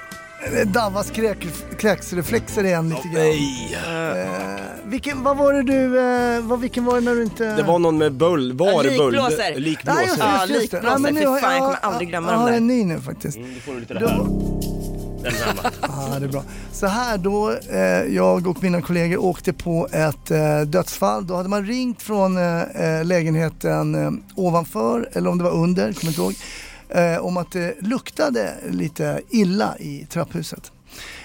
Davas kräk, kräksreflexer igen lite grann. Eh, vilken, vad var det du, eh, vad, vilken var det när du inte... Det var någon med bull, var det bull? likblåser. Nej, just Likblåser. det, Ja, just det, just det. likblåser. men nu Fy har fan, jag kommer aldrig glömma jag dem har där. en ny nu faktiskt. Mm, du får lite det Då- här. [laughs] Ja, det är bra. Så här då, eh, jag och mina kollegor åkte på ett eh, dödsfall. Då hade man ringt från eh, eh, lägenheten eh, ovanför, eller om det var under, kommer inte ihåg, eh, om att det luktade lite illa i trapphuset.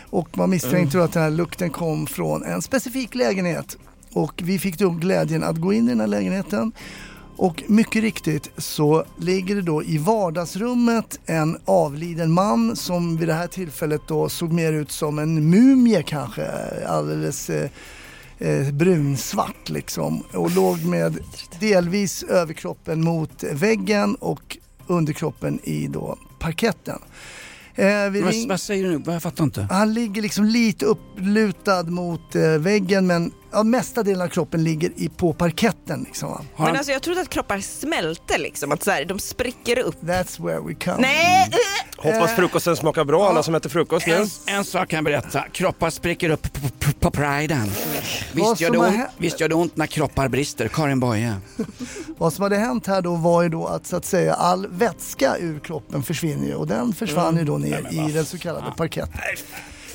Och man misstänkte då att den här lukten kom från en specifik lägenhet. Och vi fick då glädjen att gå in i den här lägenheten. Och mycket riktigt så ligger det då i vardagsrummet en avliden man som vid det här tillfället då såg mer ut som en mumie kanske, alldeles eh, eh, brunsvart liksom. Och låg med delvis överkroppen mot väggen och underkroppen i då parketten. Eh, Vad, vad säger du nu? Jag fattar inte. han ligger liksom lite upplutad mot eh, väggen men ja, mesta delen av kroppen ligger i, på parketten. Liksom, va? Men alltså jag trodde att kroppar smälte liksom, att så här, de spricker upp. That's where we come. Nej! Hoppas frukosten smakar bra, alla som äter frukost nu. En, en sak kan jag berätta. Kroppar spricker upp på, på, på priden. Visst gör, det ont, visst gör det ont när kroppar brister. Karin Boye. [laughs] Vad som hade hänt här då var ju då att så att säga all vätska ur kroppen försvinner ju och den försvann ju då ner i den så kallade parketten.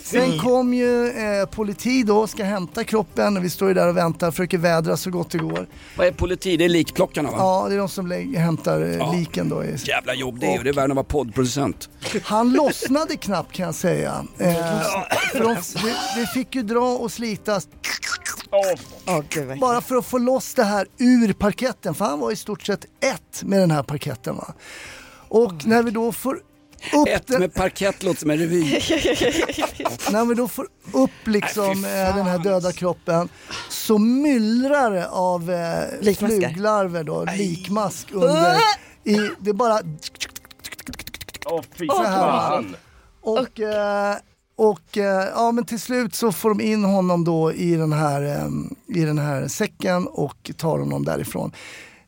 Sen kom ju eh, politi då, ska hämta kroppen och vi står ju där och väntar, försöker vädra så gott det går. Vad är politi? Det är likplockarna va? Ja, det är de som hämtar eh, Ja. liken då. i- Jävla jobb det är ju. Det är värre än att vara poddproducent. Han lossnade knappt kan jag säga. Eh, för de, det, det fick ju dra och slitas bara för att få loss det här ur parketten. För han var i stort sett ett med den här parketten. Va? Och när vi då får upp Ett den, med parkett låter som en revy. [laughs] när vi då får upp liksom eh, den här döda kroppen så myllrar det av eh, fluglarver då, likmask under. I, det är bara Åh fy Så här. fan. Och, eh, och eh, ja, men till slut så får de in honom då i den här, eh, i den här säcken och tar honom därifrån.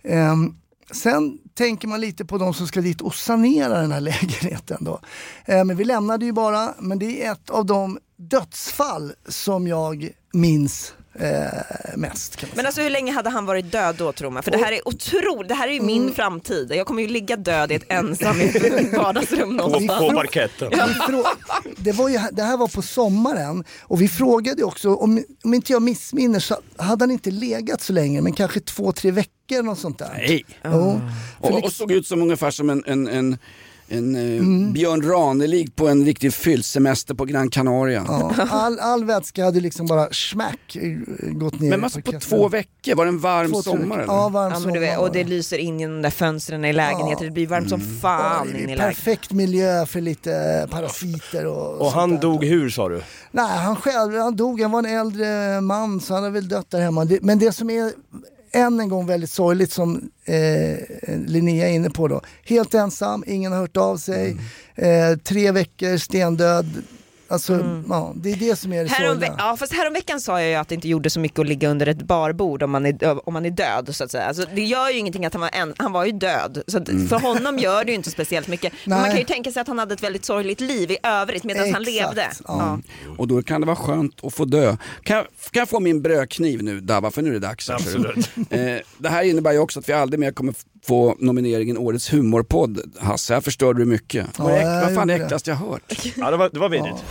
Eh, sen tänker man lite på de som ska dit och sanera den här [laughs] lägenheten då. Eh, men vi lämnade ju bara, men det är ett av de dödsfall som jag minns eh, mest. Kan man Men alltså hur länge hade han varit död då tror man? För det här är otroligt, det här är ju min framtid. Jag kommer ju ligga död i ett ensam i ett [laughs] vardagsrum På, någonstans. på parketten. Vi frå- det, var ju, det här var på sommaren och vi frågade också, om, om inte jag missminner så hade han inte legat så länge, men kanske två, tre veckor och sånt där. Nej. För Och, och liksom- såg ut som ungefär som en, en, en, en eh, Mm. Björn Ranelid på en riktig fyllsemester på Gran Canaria. ja, [laughs] all, all vätska hade liksom bara smack eh, gått ner Men alltså på två veckor, var det en varm Två, sommar eller? Ja, varm Ja, men du sommar. vet, och det lyser in genom de där fönstren i lägenheten, det blir varmt som Ja, fan in i lägenheten. perfekt miljö för lite eh, parasiter och, Och han där. dog hur sa du? Nej, han själv, han dog, han var en äldre man så han har väl dött där hemma. Men det som är än en gång väldigt sorgligt som eh, Linnea är inne på då. Helt ensam, ingen har hört av sig, eh, tre veckor stendöd. Alltså, ja, det är det som är det Härom, sorgliga. ja, fast häromveckan sa jag ju att det inte gjorde så mycket att ligga under ett barbord om man är, om man är död så att säga. Alltså, det gör ju ingenting att han var en, han var ju död. Så att för honom gör det ju inte speciellt mycket. Men man kan ju tänka sig att han hade ett väldigt sorgligt liv i övrigt medan han levde. ja. Och då kan det vara skönt att få dö. Kan jag, kan jag få min brödkniv nu Dava, för nu är det dags. Absolut. Eh, det här innebär ju också att vi aldrig mer kommer få nomineringen Årets humorpodd. Hasse, här förstörde du mycket. Ja, jag vad fan är det. äckligast jag hört? [laughs] Ja, det var, det var vidrigt.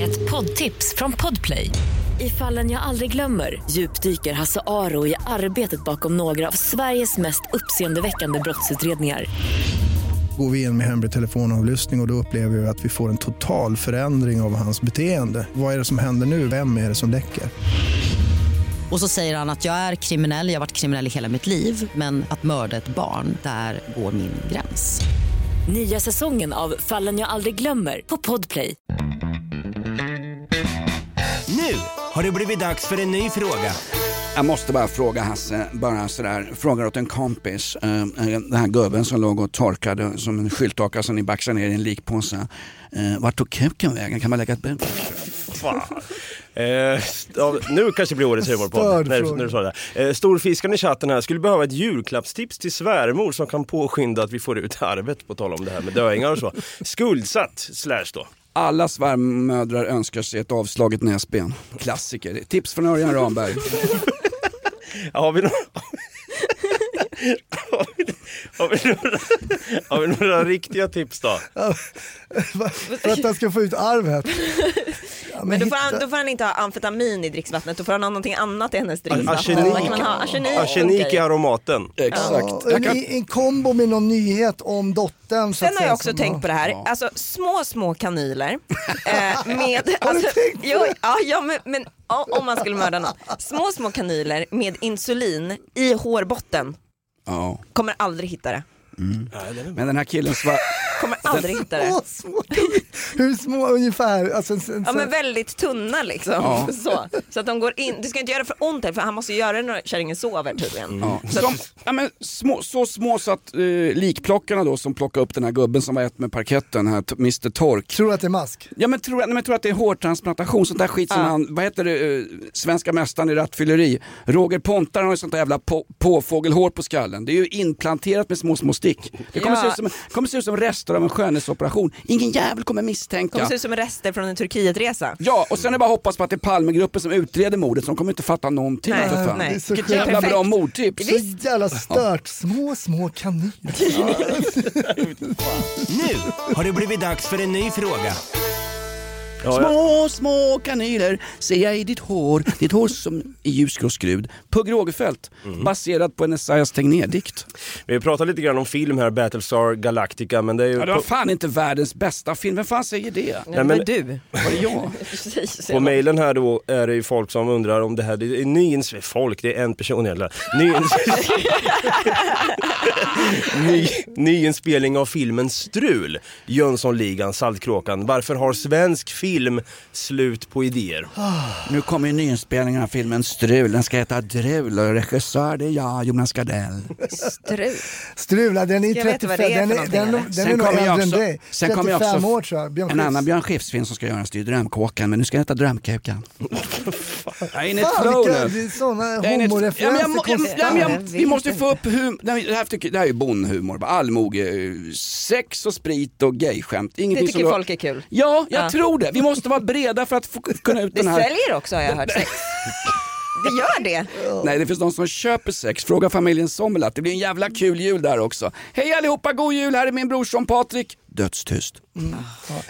Ett poddtips från Podplay. I fallen jag aldrig glömmer djupdyker Hasse Aro i arbetet bakom några av Sveriges mest uppseendeväckande brottsutredningar. Går vi in med hemlig telefonavlyssning och, och då upplever vi att vi får en total förändring av hans beteende. Vad är det som händer nu? Vem är det som läcker? Och så säger han att jag är kriminell, jag har varit kriminell i hela mitt liv men att mörda ett barn, där går min gräns. Nya säsongen av Fallen jag aldrig glömmer på Podplay. Nu har det blivit dags för en ny fråga. Jag måste bara fråga Hasse, bara sådär, frågar åt en kompis. Eh, Den här gubben som låg och torkade som en skyltdocka som ni baxade ner i en likpåse. Eh, Vart tog kuken vägen? Kan man lägga ett bud? Eh, ja, nu kanske blir årets humorpodd. När, när du sa det. Eh, Storfiskaren i chatten här skulle behöva ett julklappstips till svärmor som kan påskynda att vi får ut arvet på tal om det här med döingar och så. Skuldsatt slash då. Alla svärmödrar önskar sig ett avslaget näsben. Klassiker. Tips från Örjan Ramberg. [laughs] Har vi, några, [laughs] har, vi, har, några, har vi några riktiga tips då? För att han ska få ut arvet. Ja, Men då får, han, då får han inte ha amfetamin i dricksvattnet, då får han ha någonting annat i hennes dricksvatten. Arsenik. Ha? Arsenik, Arsenik i aromaten. Ja, en, en kombo med någon nyhet om dottern. Sen har jag också som- tänkt på det här, alltså små små kanyler eh, [laughs] med, alltså, jo, ja, ja, men, men ja, om man skulle mörda någon, små små kanyler med insulin i hårbotten, Ja. kommer aldrig hitta det. Men den här killen svär... Kommer aldrig [laughs] hitta det. Små, små Hur små ungefär? Alltså, en- en- Ja men väldigt tunna liksom. Ja. [laughs] Så, så att de går in, du ska inte göra det för ont här, för han måste göra det när kärringen sover tydligen. Ja. Så Som, att, ja, men små, så små så att eh, likplockarna då som plockade upp den här gubben som var ett med parketten, här, Mr Tork. Tror du att det är mask? Ja men tror, nej, men tror att det är hårtransplantation, sånt där skit som Ja. han, vad heter det, eh, svenska mästaren i rattfylleri. Roger Pontare har ju sånt där jävla på, påfågelhår på skallen. Det är ju implanterat med små små stick. Det kommer, Ja. se, ut som, kommer se ut som rester av en skönhetsoperation. Ingen jävel kommer misstänka. kommer se ut som rester från en Turkietresa. Ja, och sen är det bara att hoppas på att det är Palmegruppen som utreder mordet, så de kommer inte fatta någonting. Nej, för fan. nej. Det är så Vilket jävla bra mordtips. Så jävla stört. Små, små kanyler. [laughs] Nu har det blivit dags för en ny fråga. Små, små kanyler ser jag i ditt hår, ditt hår som i ljusgrå skrud. Pugh Rogefeldt, baserad på en Esaias Tegnér-dikt. Vi pratar lite grann om film här, Battlestar Galactica, men det är ju... Ja, det var fan inte världens bästa film, vem fan säger det? Nej, men- du. Var det jag? [laughs] På mejlen här då är det ju folk som undrar om det här, det är nyins... Folk, det är en person egentligen. Nyins... Ny, [laughs] nyinspelning av filmen Strul, Jönssonligan, Saltkråkan. Varför har svensk film slut på idéer? [sighs] Nu kommer ju nyinspelningen av filmen Strul, den ska heta Drul och regissör det är jag, Jonas Gardell. Strul. Strula, den är Jag vet inte 35, vad det är för den är, den, eller? den är Sen nog äldre än dig. sen kommer jag 35 också- år tror jag. Björn En annan Björn Skifs-film som ska göras, det är ju Drömkåkan, men nu ska den heta Drömkukan. [laughs] Jag är inne i ett flow nu. det ett- homoreferenser. Vi måste få upp hum... nej, Det här, tycker, det här är ju bondhumor, bara allmoge, eh, sex och sprit och gayskämt. Det tycker som folk är kul. Ja, jag Ja. tror det. Vi måste vara breda för att få kunna ut Det den här... säljer också har jag hört sex. Det gör det. [laughs] Nej, det finns de som köper sex. Fråga familjen Sommerlath. Det blir en jävla kul jul där också. Hej allihopa, god jul! Här är min brorson Patrik. Dödstyst.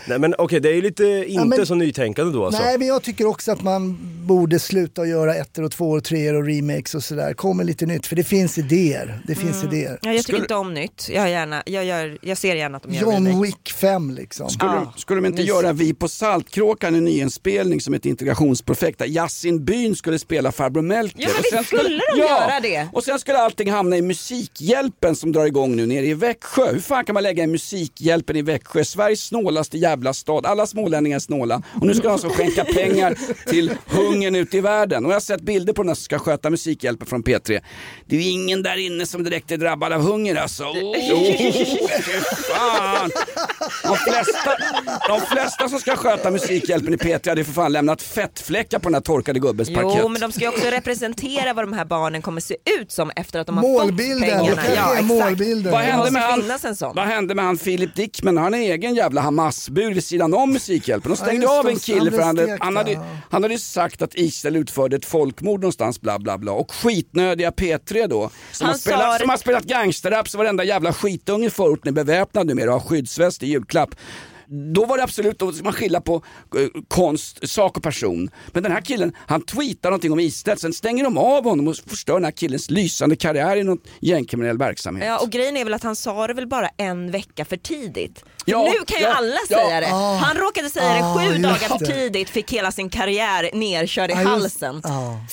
Nej men okej, det är ju lite inte men- så nytänkande då alltså. Nej men jag tycker också att man borde sluta att göra ettor och tvåor och treor och remakes och sådär. Kommer lite nytt för det finns idéer. Det finns idéer. Ja, jag tycker inte om nytt. Jag, gärna, jag, gör, jag ser gärna att de gör John remake. Wick 5 liksom. Skulle, Ja, skulle de inte mysigt. göra Vi på Saltkråkan en nyinspelning som ett integrationsprojekt där Yasin Byn skulle spela farbror Melker? Ja, men visst sen skulle de göra det. Och sen skulle allting hamna i Musikhjälpen som drar igång nu nere i Växjö. Hur fan kan man lägga in Musikhjälpen i Växjö? Sveriges snålaste jävla stad. Alla smålänningar är snåla. Och nu ska de alltså skänka pengar till hungern ute i världen. Och jag har sett bilder på den som ska sköta Musikhjälpen från P3. Det är ju ingen där inne som direkt är drabbad av hunger alltså. Oh, fan. De flesta, de flesta som ska sköta Musikhjälpen i P3 hade ju för fan lämnat fettfläckar på den här torkade gubbens parkett. Jo men de ska ju också representera vad de här barnen kommer se ut som efter att de har Målbilden, fått pengarna. är exakt. målbilden. Vad hände, med han, en vad hände med han Filip Dickman? Han har egen jävla Hamas-bur vid sidan om Musikhjälpen. De stängde Ja, av en kille för han hade, han, hade, han hade ju sagt att Israel utförde ett folkmord någonstans bla bla bla. Och skitnödiga P3 då, som, Han har spelat, sa det- som har spelat gangsterrap så varenda jävla skitunge i förorten är beväpnad numera och har skyddsväst i julklapp. då var det absolut, då ska man skilja på eh, konst, sak och person. Men den här killen, han tweetar någonting om Israel, sen stänger de av honom och förstör den här killens lysande karriär i någon gängkriminell verksamhet. Ja, och grejen är väl att han sa det väl bara en vecka för tidigt. Ja, nu kan ju ja, alla ja. säga det. Ah. Han råkade säga Ah, det sju just dagar för tidigt, fick hela sin karriär nerkörd i Ja, just- halsen.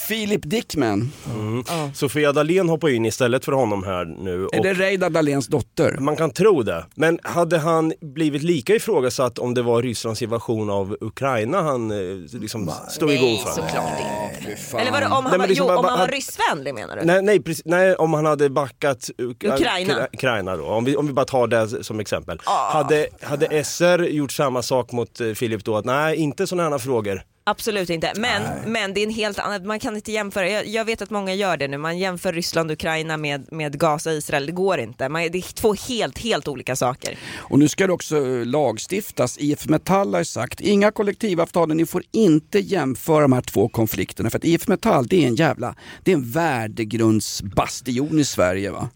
Philip Dickman. Mm. Sofia Dalén hoppar in istället för honom här nu. Är det Reidar Dahléns dotter? Man kan tro det. Men hade han blivit lika ifrågasatt om det var Rysslands invasion av Ukraina han eh, liksom stod i god för? såklart inte. Eller var det om han, Nej, var, liksom jo, om han var ryssvänlig menar du? Nej, nej, precis, nej, om han hade backat Uk- Ukraina. Ukra- Ukraina då, om vi, om vi bara tar det som exempel. Hade, hade SR gjort samma sak mot eh, Filip då, att nej, inte sådana här frågor. Absolut inte, men, men det är en helt annan, man kan inte jämföra, jag, jag vet att många gör det nu, man jämför Ryssland och Ukraina med, med Gaza och Israel, det går inte. Man, det är två helt, helt olika saker. Och nu ska det också eh, lagstiftas. IF Metall har sagt inga kollektivavtal, ni får inte jämföra de här två konflikterna. För att IF Metall det är en jävla, det är en värdegrundsbastion i Sverige va?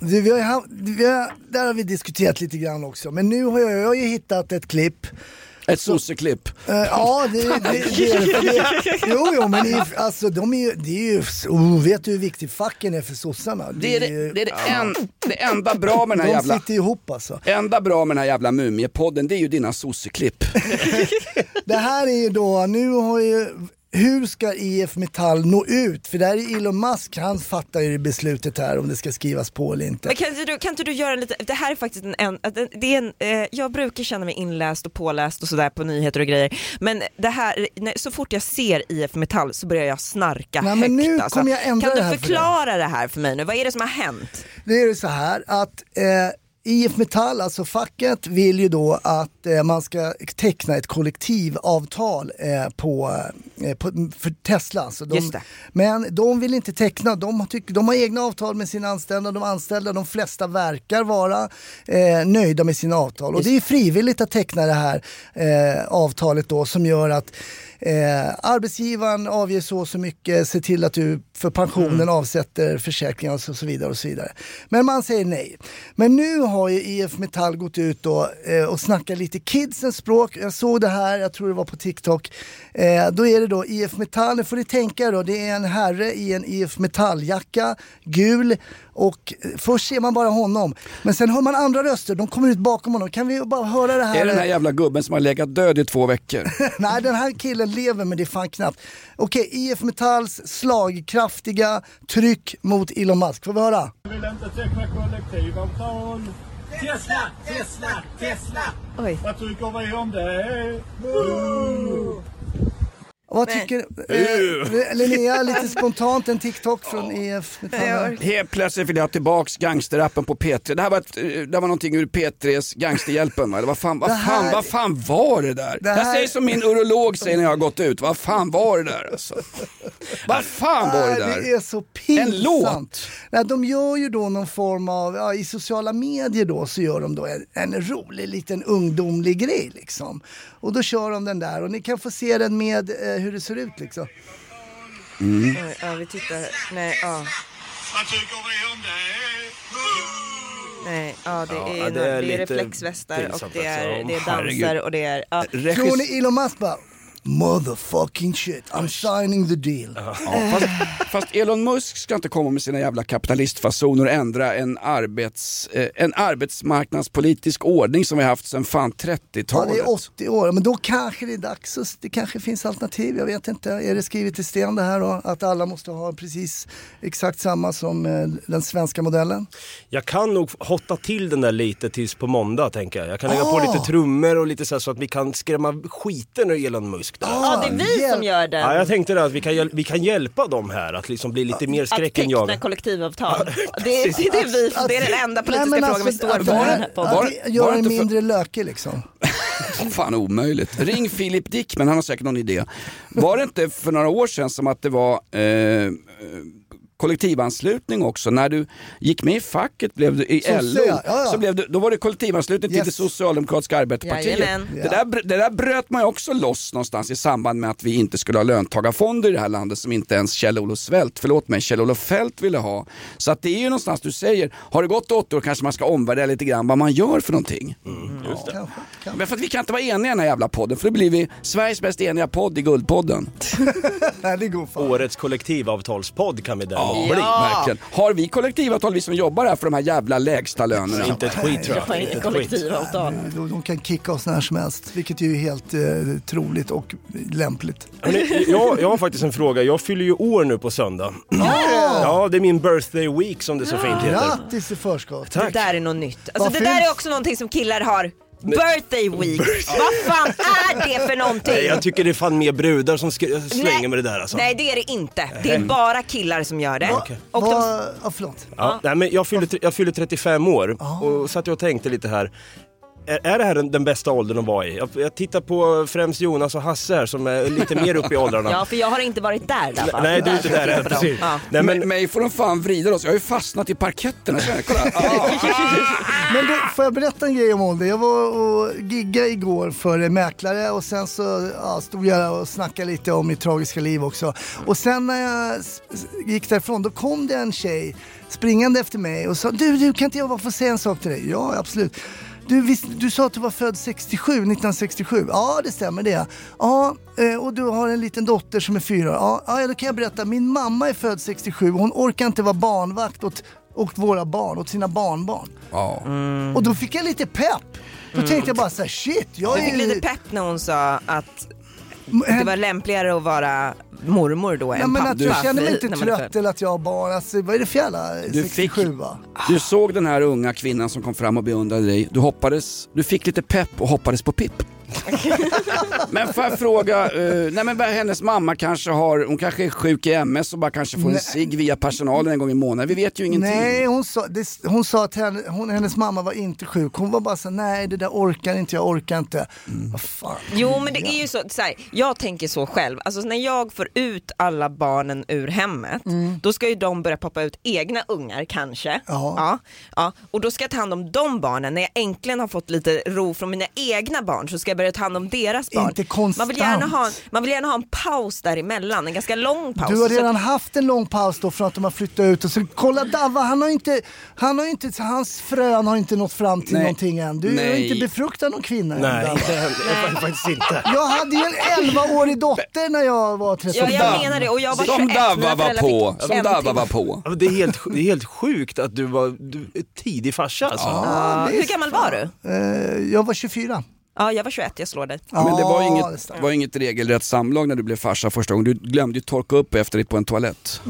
Du, vi har, vi har, där har vi diskuterat lite grann också, men nu har jag, jag har ju hittat ett klipp Ett sosseklipp. Eh, ja, det, det, det, det, jo, jo, men i, alltså, de är ju, det är ju, oh, vet du hur viktigt facken är för sossarna? Det är det, det, är det, en, det enda bra med den här De jävla... sitter ihop alltså. enda bra med den här jävla Mumiepodden det är ju dina sosseklipp. [laughs] Det här är ju då, nu har ju, hur ska IF Metall nå ut? För det här är Elon Musk, han fattar ju beslutet här om det ska skrivas på eller inte. Men kan inte du, kan inte du göra lite, det här är faktiskt en, en, det är en eh, jag brukar känna mig inläst och påläst och sådär på nyheter och grejer, men det här, när, så fort jag ser IF Metall så börjar jag snarka Nej, högt. men nu alltså. kommer jag ändra kan du här för förklara det här för mig nu, vad är det som har hänt? Det är ju så här att eh, IF Metall, alltså facket, vill ju då att eh, man ska teckna ett kollektivavtal eh, på, eh, på, för Tesla. Alltså de, Just. Men de vill inte teckna, de har, tyck, de har egna avtal med sina anställda, de anställda, de flesta verkar vara eh, nöjda med sina avtal. Och det är frivilligt att teckna det här eh, avtalet då som gör att Eh, arbetsgivaren avger så och så mycket, se till att du för pensionen Mm. avsätter försäkringar och så, vidare. och så vidare. Men man säger nej. Men nu har ju IF Metall gått ut då, eh, och snackat lite kidsens språk. Jag såg det här, jag tror det var på TikTok. Eh, då är det då IF Metall, nu får ni tänka då, det är en herre i en IF Metall-jacka, gul och eh, först ser man bara honom. Men sen hör man andra röster, de kommer ut bakom honom. Kan vi bara höra det här? är det den här jävla gubben som har legat död i två veckor? [laughs] Nej, den här killen lever men det är fan knappt. Okej, IF Metalls slagkraftiga tryck mot Elon Musk. Får vi höra? vill inte teckna kollektivavtal. Tesla, Tesla, Tesla! Oj. Vad tycker vi om det? Boo! Vad tycker eh, Linnea, lite spontant en TikTok från IF Metall? Helt plötsligt vill jag ha tillbaks gangsterrappen på P3. Det här var, ett, det var någonting ur P3s Gangsterhjälpen va? Vad, fan, vad, Det här- fan, vad fan var det där? Det Jag här- säger som min urolog säger när jag har gått ut. Vad fan var det där alltså? Vad fan var det Nej, där? Det är så pinsamt. En låt? Nej, de gör ju då någon form av, ja, i sociala medier då så gör de då en, en rolig liten ungdomlig grej liksom. Och då kör de den där och ni kan få se den med eh, hur det ser ut liksom. Mm. Oj, ja, vi tittar, nej, ja. Vad tycker vi om det? Nej, ja, det, Ja, är, det det är är, lite reflexvästar och det är, det är danser och det är... Ja. Tror ni Elon Musk bara, motherfucking shit, I'm signing the deal. Ja, fast, fast Elon Musk ska inte komma med sina jävla kapitalistfasoner och ändra en, arbets, eh, en arbetsmarknadspolitisk ordning som vi haft sedan fan Ja, 30-talet. det är 80 år, men då kanske det är dags, att- det kanske finns alternativ, jag vet inte. Är det skrivet i sten det här då? Att alla måste ha precis exakt samma som eh, den svenska modellen? Jag kan nog hotta till den där lite tills på måndag tänker jag. Jag kan lägga på Ah. lite trummor och lite så, här så att vi kan skrämma skiten ur Elon Musk. Där. Ja, det är vi som gör den. Ja, jag tänkte det att vi kan, vi kan hjälpa dem här att liksom bli lite mer Att skräckinjagade. teckna kollektivavtal. Det, är- [laughs] det, är det, vi, det är den enda politiska Nej, men frågan vi alltså, står att för. den här- Att gör var en inte för- mindre lökig liksom. [laughs] Fan omöjligt. Ring Philip Dickman, han har säkert någon idé. Var det inte för några år sedan som att det var eh, kollektivanslutning också. När du gick med i facket blev du, i Sosse, LO, ja, ja. Så blev du, då var det kollektivanslutning till Yes. det socialdemokratiska arbetarpartiet. Jajamän. Det där, det där bröt man ju också loss någonstans i samband med att vi inte skulle ha löntagarfonder i det här landet som inte ens Kjell-Olof Svält, förlåt mig, Kjell-Olof Fält ville ha. Så att det är ju någonstans du säger, har det gått åtta år kanske man ska omvärdera lite grann vad man gör för någonting. Just det. Men för att vi kan inte vara eniga i den här jävla podden för då blir vi Sveriges mest eniga podd i Guldpodden. Nej, [laughs] det går fan. Årets kollektivavtalspodd kan vi däremot Ja, bli. verkligen. Har vi kollektivavtal vi som jobbar här för de här jävla lägsta lönerna? Inte ett skit tror jag. Inte ett skit. De, de kan kicka oss när som helst, vilket ju är helt eh, troligt och lämpligt. Hörrni, jag, jag har faktiskt en fråga. Jag fyller ju år nu på söndag. Ja, det är min birthday week som det så fint heter. Grattis i förskott. Det där är något nytt. Alltså Vad det där är också någonting som killar har. Birthday week. Vad fan är det för någonting? Nej, jag tycker det är fan mer brudar som sk- slänger Nej. med det där alltså. Nej det är det inte. Det är bara killar som gör det. Och de, Vad, ja, förlåt. Ja, nej, men jag, fyllde, jag fyllde 35 år och satt jag och tänkte lite här. Är, är det här den, den bästa åldern att vara i? Jag, jag tittar på främst Jonas och Hasse här som är lite mer uppe i åldrarna. [laughs] ja för jag har inte varit där Dabba. Nej, du är inte där än, precis. Ja. Nej, men, Men mig får de fan vrida loss, jag har ju fastnat i Kolla. Ah. [laughs] Men du, får jag berätta en grej om ålder? Jag var och giggade igår för en mäklare och sen så ja, stod jag och snackade lite om mitt tragiska liv också. Och sen när jag gick därifrån då kom det en tjej springande efter mig och sa du, du kan inte jag bara få säga en sak till dig? Ja, absolut. Du, visst, du sa att du var född 67, 1967. Ja, det stämmer det. Ja, eh, och du har en liten dotter som är fyra år. Ja, ja, då kan jag berätta. Min mamma är född 67 hon orkar inte vara barnvakt åt, åt våra barn, åt sina barnbarn. Ja. Och då fick jag lite pepp. Då tänkte jag bara så här, shit, jag Jag fick är... lite pepp när hon sa att det var lämpligare att vara mormor då än men pappa. att jag känner mig inte trött eller att jag barn. Alltså, vad är det för jävla Du fick- 67 va? Du såg den här unga kvinnan som kom fram och beundrade dig. Du hoppades, du fick lite pepp och hoppades på Pipp. [laughs] men får jag fråga, eh, nej men hennes mamma kanske har, hon kanske är sjuk i MS och bara kanske får en cigg via personalen en gång i månaden. Vi vet ju ingenting. Nej, hon sa, det, hon sa att henne, hon, hennes mamma var inte sjuk. Hon var bara så nej det där orkar inte, jag orkar inte. Mm. Vad fan. Jo men det är ju så, så här, jag tänker så själv, alltså när jag får ut alla barnen ur hemmet, då ska ju de börja poppa ut egna ungar kanske. Ja. Ja, ja. Och då ska jag ta hand om de barnen, när jag äntligen har fått lite ro från mina egna barn så ska jag börja ta hand om deras barn. Inte konstant. Man vill, gärna ha, man vill gärna ha en paus däremellan, en ganska lång paus. Du har Så- redan haft en lång paus då från att de har flyttat ut och så kolla Davva, han har inte, han har inte, hans frön har inte nått fram till Nej. någonting än. Du har Nej. inte befruktat någon kvinna än, nej, Davva. det händer faktiskt inte. Jag hade ju en 11-årig dotter när jag var 35. Ja, jag menar det och jag var 21 Som Davva var på, som en timme. var på. Det är, helt, det är helt sjukt att du var du, tidig farsa alltså. Ja, hur gammal var du? Eh, jag var 24. Ja, jag var 21, jag slår dig. Men det var Ja, inget, var inget regelrätt samlag när du blev farsa första gången. Du glömde ju torka upp efter dig på en toalett.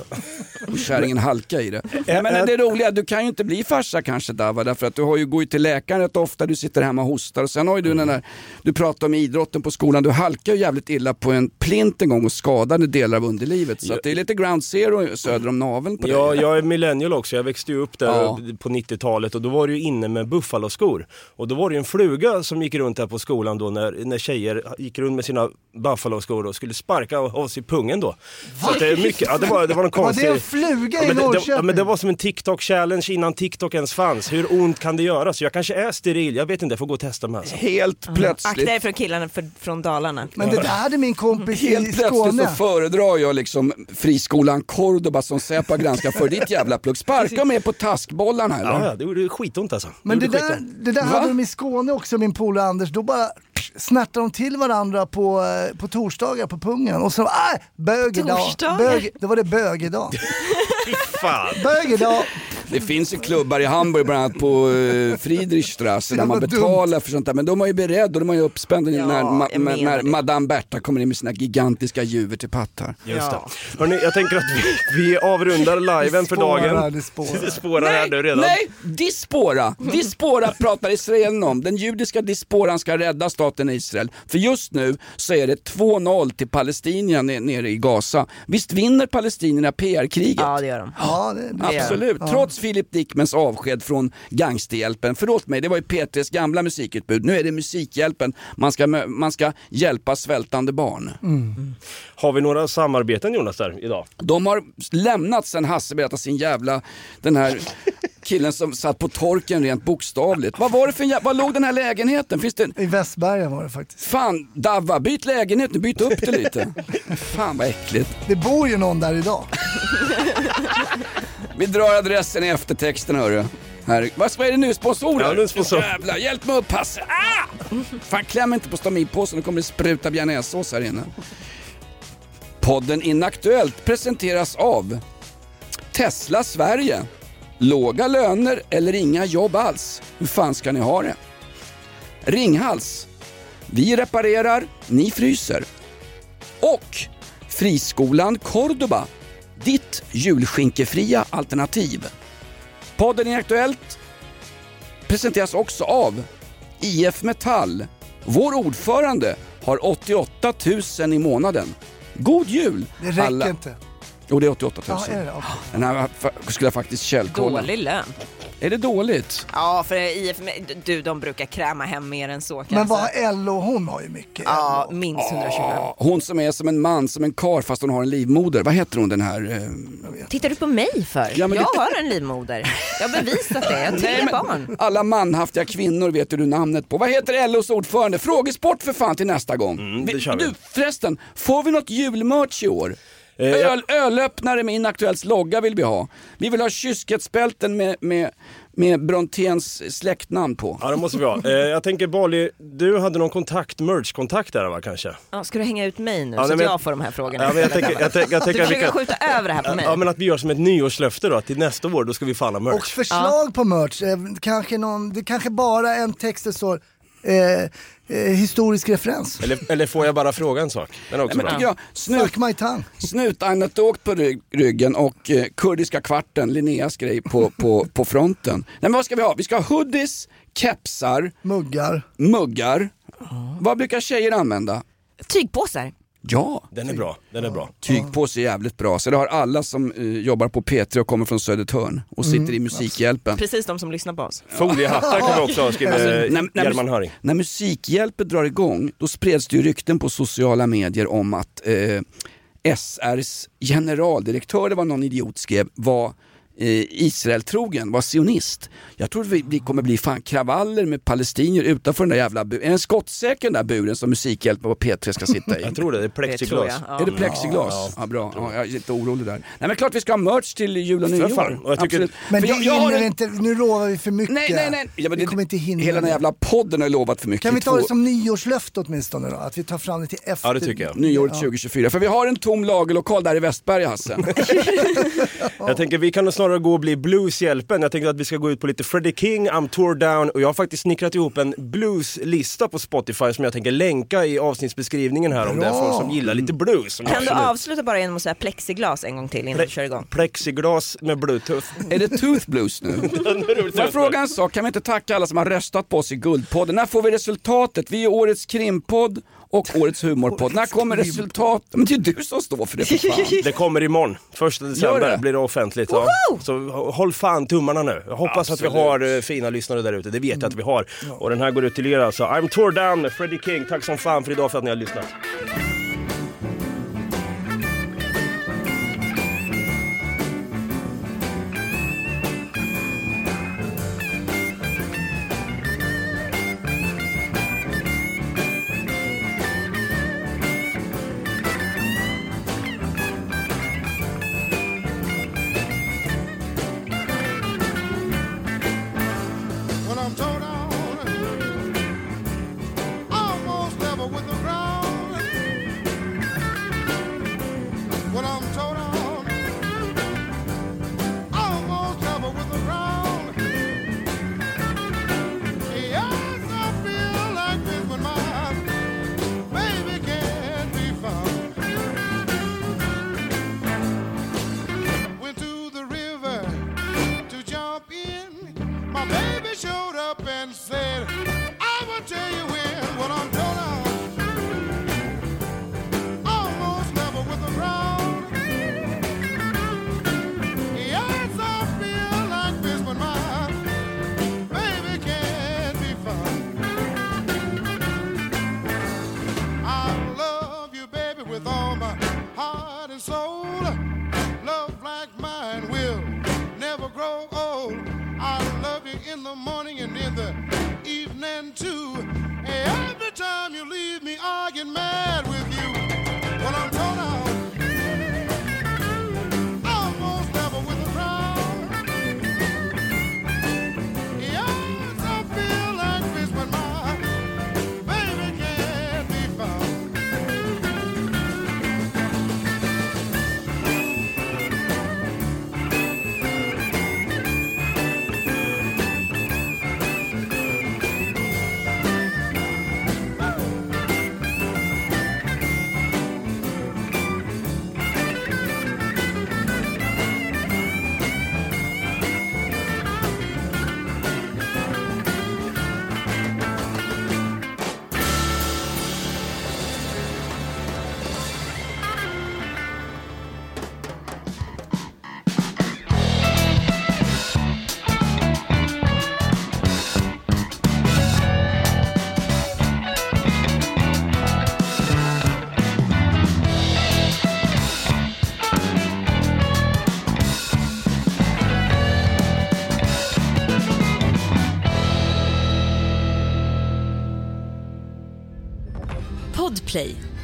Och kärringen halka i det. Men det roliga, du kan ju inte bli farsa kanske Dava, därför att du har ju, går ju till läkaren rätt ofta, du sitter hemma och hostar och sen har ju du den där, du pratar om idrotten på skolan, du halkar ju jävligt illa på en plint en gång och skadade delar av underlivet. Så att det är lite ground zero söder om naveln på Ja, dig. jag är millennial också. Jag växte ju upp där Ja. på 90-talet och då var det ju inne med buffaloskor. Och då var det ju en fluga som gick runt här på skolan då när, när tjejer gick runt med sina buffaloskor och skulle sparka oss i pungen då. Så att det är mycket, ja det var, det var någon [laughs] Var konstig... det en fluga Ja, i men det, det, ja, Norrköping? men det var som en TikTok-challenge innan TikTok ens fanns. Hur ont kan det göra? Så jag kanske är steril, jag vet inte, jag får gå och testa mig alltså. Helt Akta plötsligt, dig för killarna för, från Dalarna. Men det där hade min kompis i helt plötsligt Skåne. så föredrar jag liksom friskolan Cordoba som Säpo har granskat för ditt jävla plugg. Sparka mig på taskbollarna eller? Ja, det gjorde skitont alltså. Men det gjorde där, det där Va? hade de i Skåne också, min polare Anders. Då bara snärtade de till varandra på, eh, på torsdagar på pungen och så, ah, bög idag. Bög, då var det bög idag. [laughs] Fy fan. Bög idag. Det finns ju klubbar i Hamburg bland annat på uh, Friedrichstrasse där man betalar för sånt där. Men de är ju beredda och de är ju uppspända Ja, när, ma- när. Madame Berta kommer in med sina gigantiska juver till pattar. Just det. Hörrni, jag tänker att vi, vi avrundar liven för dagen. det spårar. [laughs] Det spårar här nu redan. Nej, dispora! Dispora pratar Israelen om. Den judiska disporan ska rädda staten Israel. För just nu så är det 2-0 till palestinierna nere i Gaza. Visst vinner palestinierna PR-kriget? Ja det gör de. Ja, det, det. Absolut, trots minns Philip Dickmans avsked från Gangsterhjälpen. Förlåt mig, det var ju P3s gamla musikutbud. Nu är det Musikhjälpen. Man ska, man ska hjälpa svältande barn. Har vi några samarbeten Jonas där idag? De har lämnat sen Hasse berättade sin jävla, den här killen som satt på torken rent bokstavligt. Vad var det för en var låg den här lägenheten? Finns det... I Västberga var det faktiskt. Fan, Davva, byt lägenhet nu, byt upp det lite. Fan vad äckligt. Det bor ju någon där idag. [laughs] Vi drar adressen i eftertexten hörru. Här. Vad vad är det nu? Sponsorer? Ja, det är sponsor. Jävlar, hjälp mig upp Hasse! Ah! Fan, kläm inte på stomipåsen, nu kommer det spruta bearnaisesås här inne. Podden Inaktuellt presenteras av Tesla Sverige. Låga löner eller inga jobb alls. Hur fan ska ni ha det? Ringhals. Vi reparerar, ni fryser. Och Friskolan Cordoba. Ditt julskinkefria alternativ. Podden Inaktuellt presenteras också av IF Metall. Vår ordförande har 88 000 i månaden. God jul! Det räcker inte. Jo, det är 88 000. Ja, är det? Okej. Den här skulle jag faktiskt källkolla. Dålig lön. Är det dåligt? Ja, för IF, du de brukar kräma hem mer än så kanske. Men vad har LO? Hon har ju mycket. Ja, minst 125. Ja, Hon som är som en man, som en kar fast hon har en livmoder. Vad heter hon den här? eh, Tittar du på mig för? Ja, men jag det- har en livmoder. Jag har bevisat det. Jag har tre Nej, barn. Alla manhaftiga kvinnor vet ju du namnet på. Vad heter LOs ordförande? Frågesport för fan till nästa gång. Mm, det kör vi. Du förresten, får vi något julmerch i år? Eh, Öl, ölöppnare med Inaktuellts logga vill vi ha. Vi vill ha kyskhetsbälten med, med, med Bronténs släktnamn på. Ja det måste vi ha. Eh, jag tänker Bali, du hade någon kontakt, merch-kontakt där va kanske? Ja, ska du hänga ut mig nu Ja, så nej, att jag får de här frågorna? Ja, men jag tänker, jag, tänker- jag tänker du att vi försöker kan... skjuta över det här på mig? Ja men att vi gör som ett nyårslöfte då, att till nästa år då ska vi fan ha merch. Och förslag på merch. Eh, kanske någon, det kanske bara en text det står eh, eh, historisk referens. Eller, eller får jag bara fråga en sak? Den är också Nej, men bra. jag, snut, my tongue. Snutanekdot på rygg, ryggen och eh, kurdiska kvarten, Linneas grej på, på, på fronten. Nej men vad ska vi ha? Vi ska ha hoodies, kepsar, Muggar. muggar. Vad brukar tjejer använda? Tygpåsar. Ja, Den är bra, den är bra. tygpåse är jävligt bra. Så det har alla som eh, jobbar på P3 och kommer från Södertörn och sitter i Musikhjälpen. Precis de som lyssnar på oss. Foliehattar kan vi också ha, skriver Alltså, eh, när- när German mus- Höring. När Musikhjälpen drar igång, då spreds det ju rykten på sociala medier om att eh, SRs generaldirektör, det var någon idiot skrev, var Israel-trogen, var sionist. Jag tror vi, vi kommer bli fan kravaller med palestinier utanför den där jävla buren. Är den skottsäker den där buren som Musikhjälpen på P3 ska sitta i? Jag tror det, det är plexiglas. Det tror jag, ja. Är det plexiglas? Ja, Ja, bra. Ja, jag är lite orolig där. Nej men klart vi ska ha merch till jul och nyår. fan. Och jag tycker- Absolut. Men För det jag, jag har hinner en... inte, nu lovar vi för mycket. Nej, nej, nej. Ja, men vi det- kommer inte hinna. Hela den jävla podden har lovat för mycket. Kan vi ta det som nyårslöfte åtminstone då? Att vi tar fram det till efter. Ja, det tycker jag. Nyåret Ja. 2024. För vi har en tom lagerlokal där i Västberga Hasse. [laughs] Jag tänker vi kan nog snarare gå och bli blueshjälpen. Jag tänker att vi ska gå ut på lite Freddie King, I'm Tour Down och jag har faktiskt snickrat ihop en blueslista på Spotify som jag tänker länka i avsnittsbeskrivningen här om det är Bra. folk som gillar lite blues. Kan du avsluta bara genom att säga plexiglas en gång till innan vi kör igång? Plexiglas med bluetooth. [laughs] är det Tooth Blues nu? [laughs] Får jag fråga en sak? Kan vi inte tacka alla som har röstat på oss i Guldpodden? När får vi resultatet? Vi är årets krimpodd och årets humorpodd. När kommer resultatet? Men det är du som står för det för fan. [laughs] Det kommer imorgon, första december det? blir det offentligt. Ja. Så håll fan tummarna nu. Jag hoppas att vi har eh, fina lyssnare där ute, det vet jag att vi har. Och den här går ut till er alltså. I'm Tour Down Freddie King. Tack som fan för idag för att ni har lyssnat.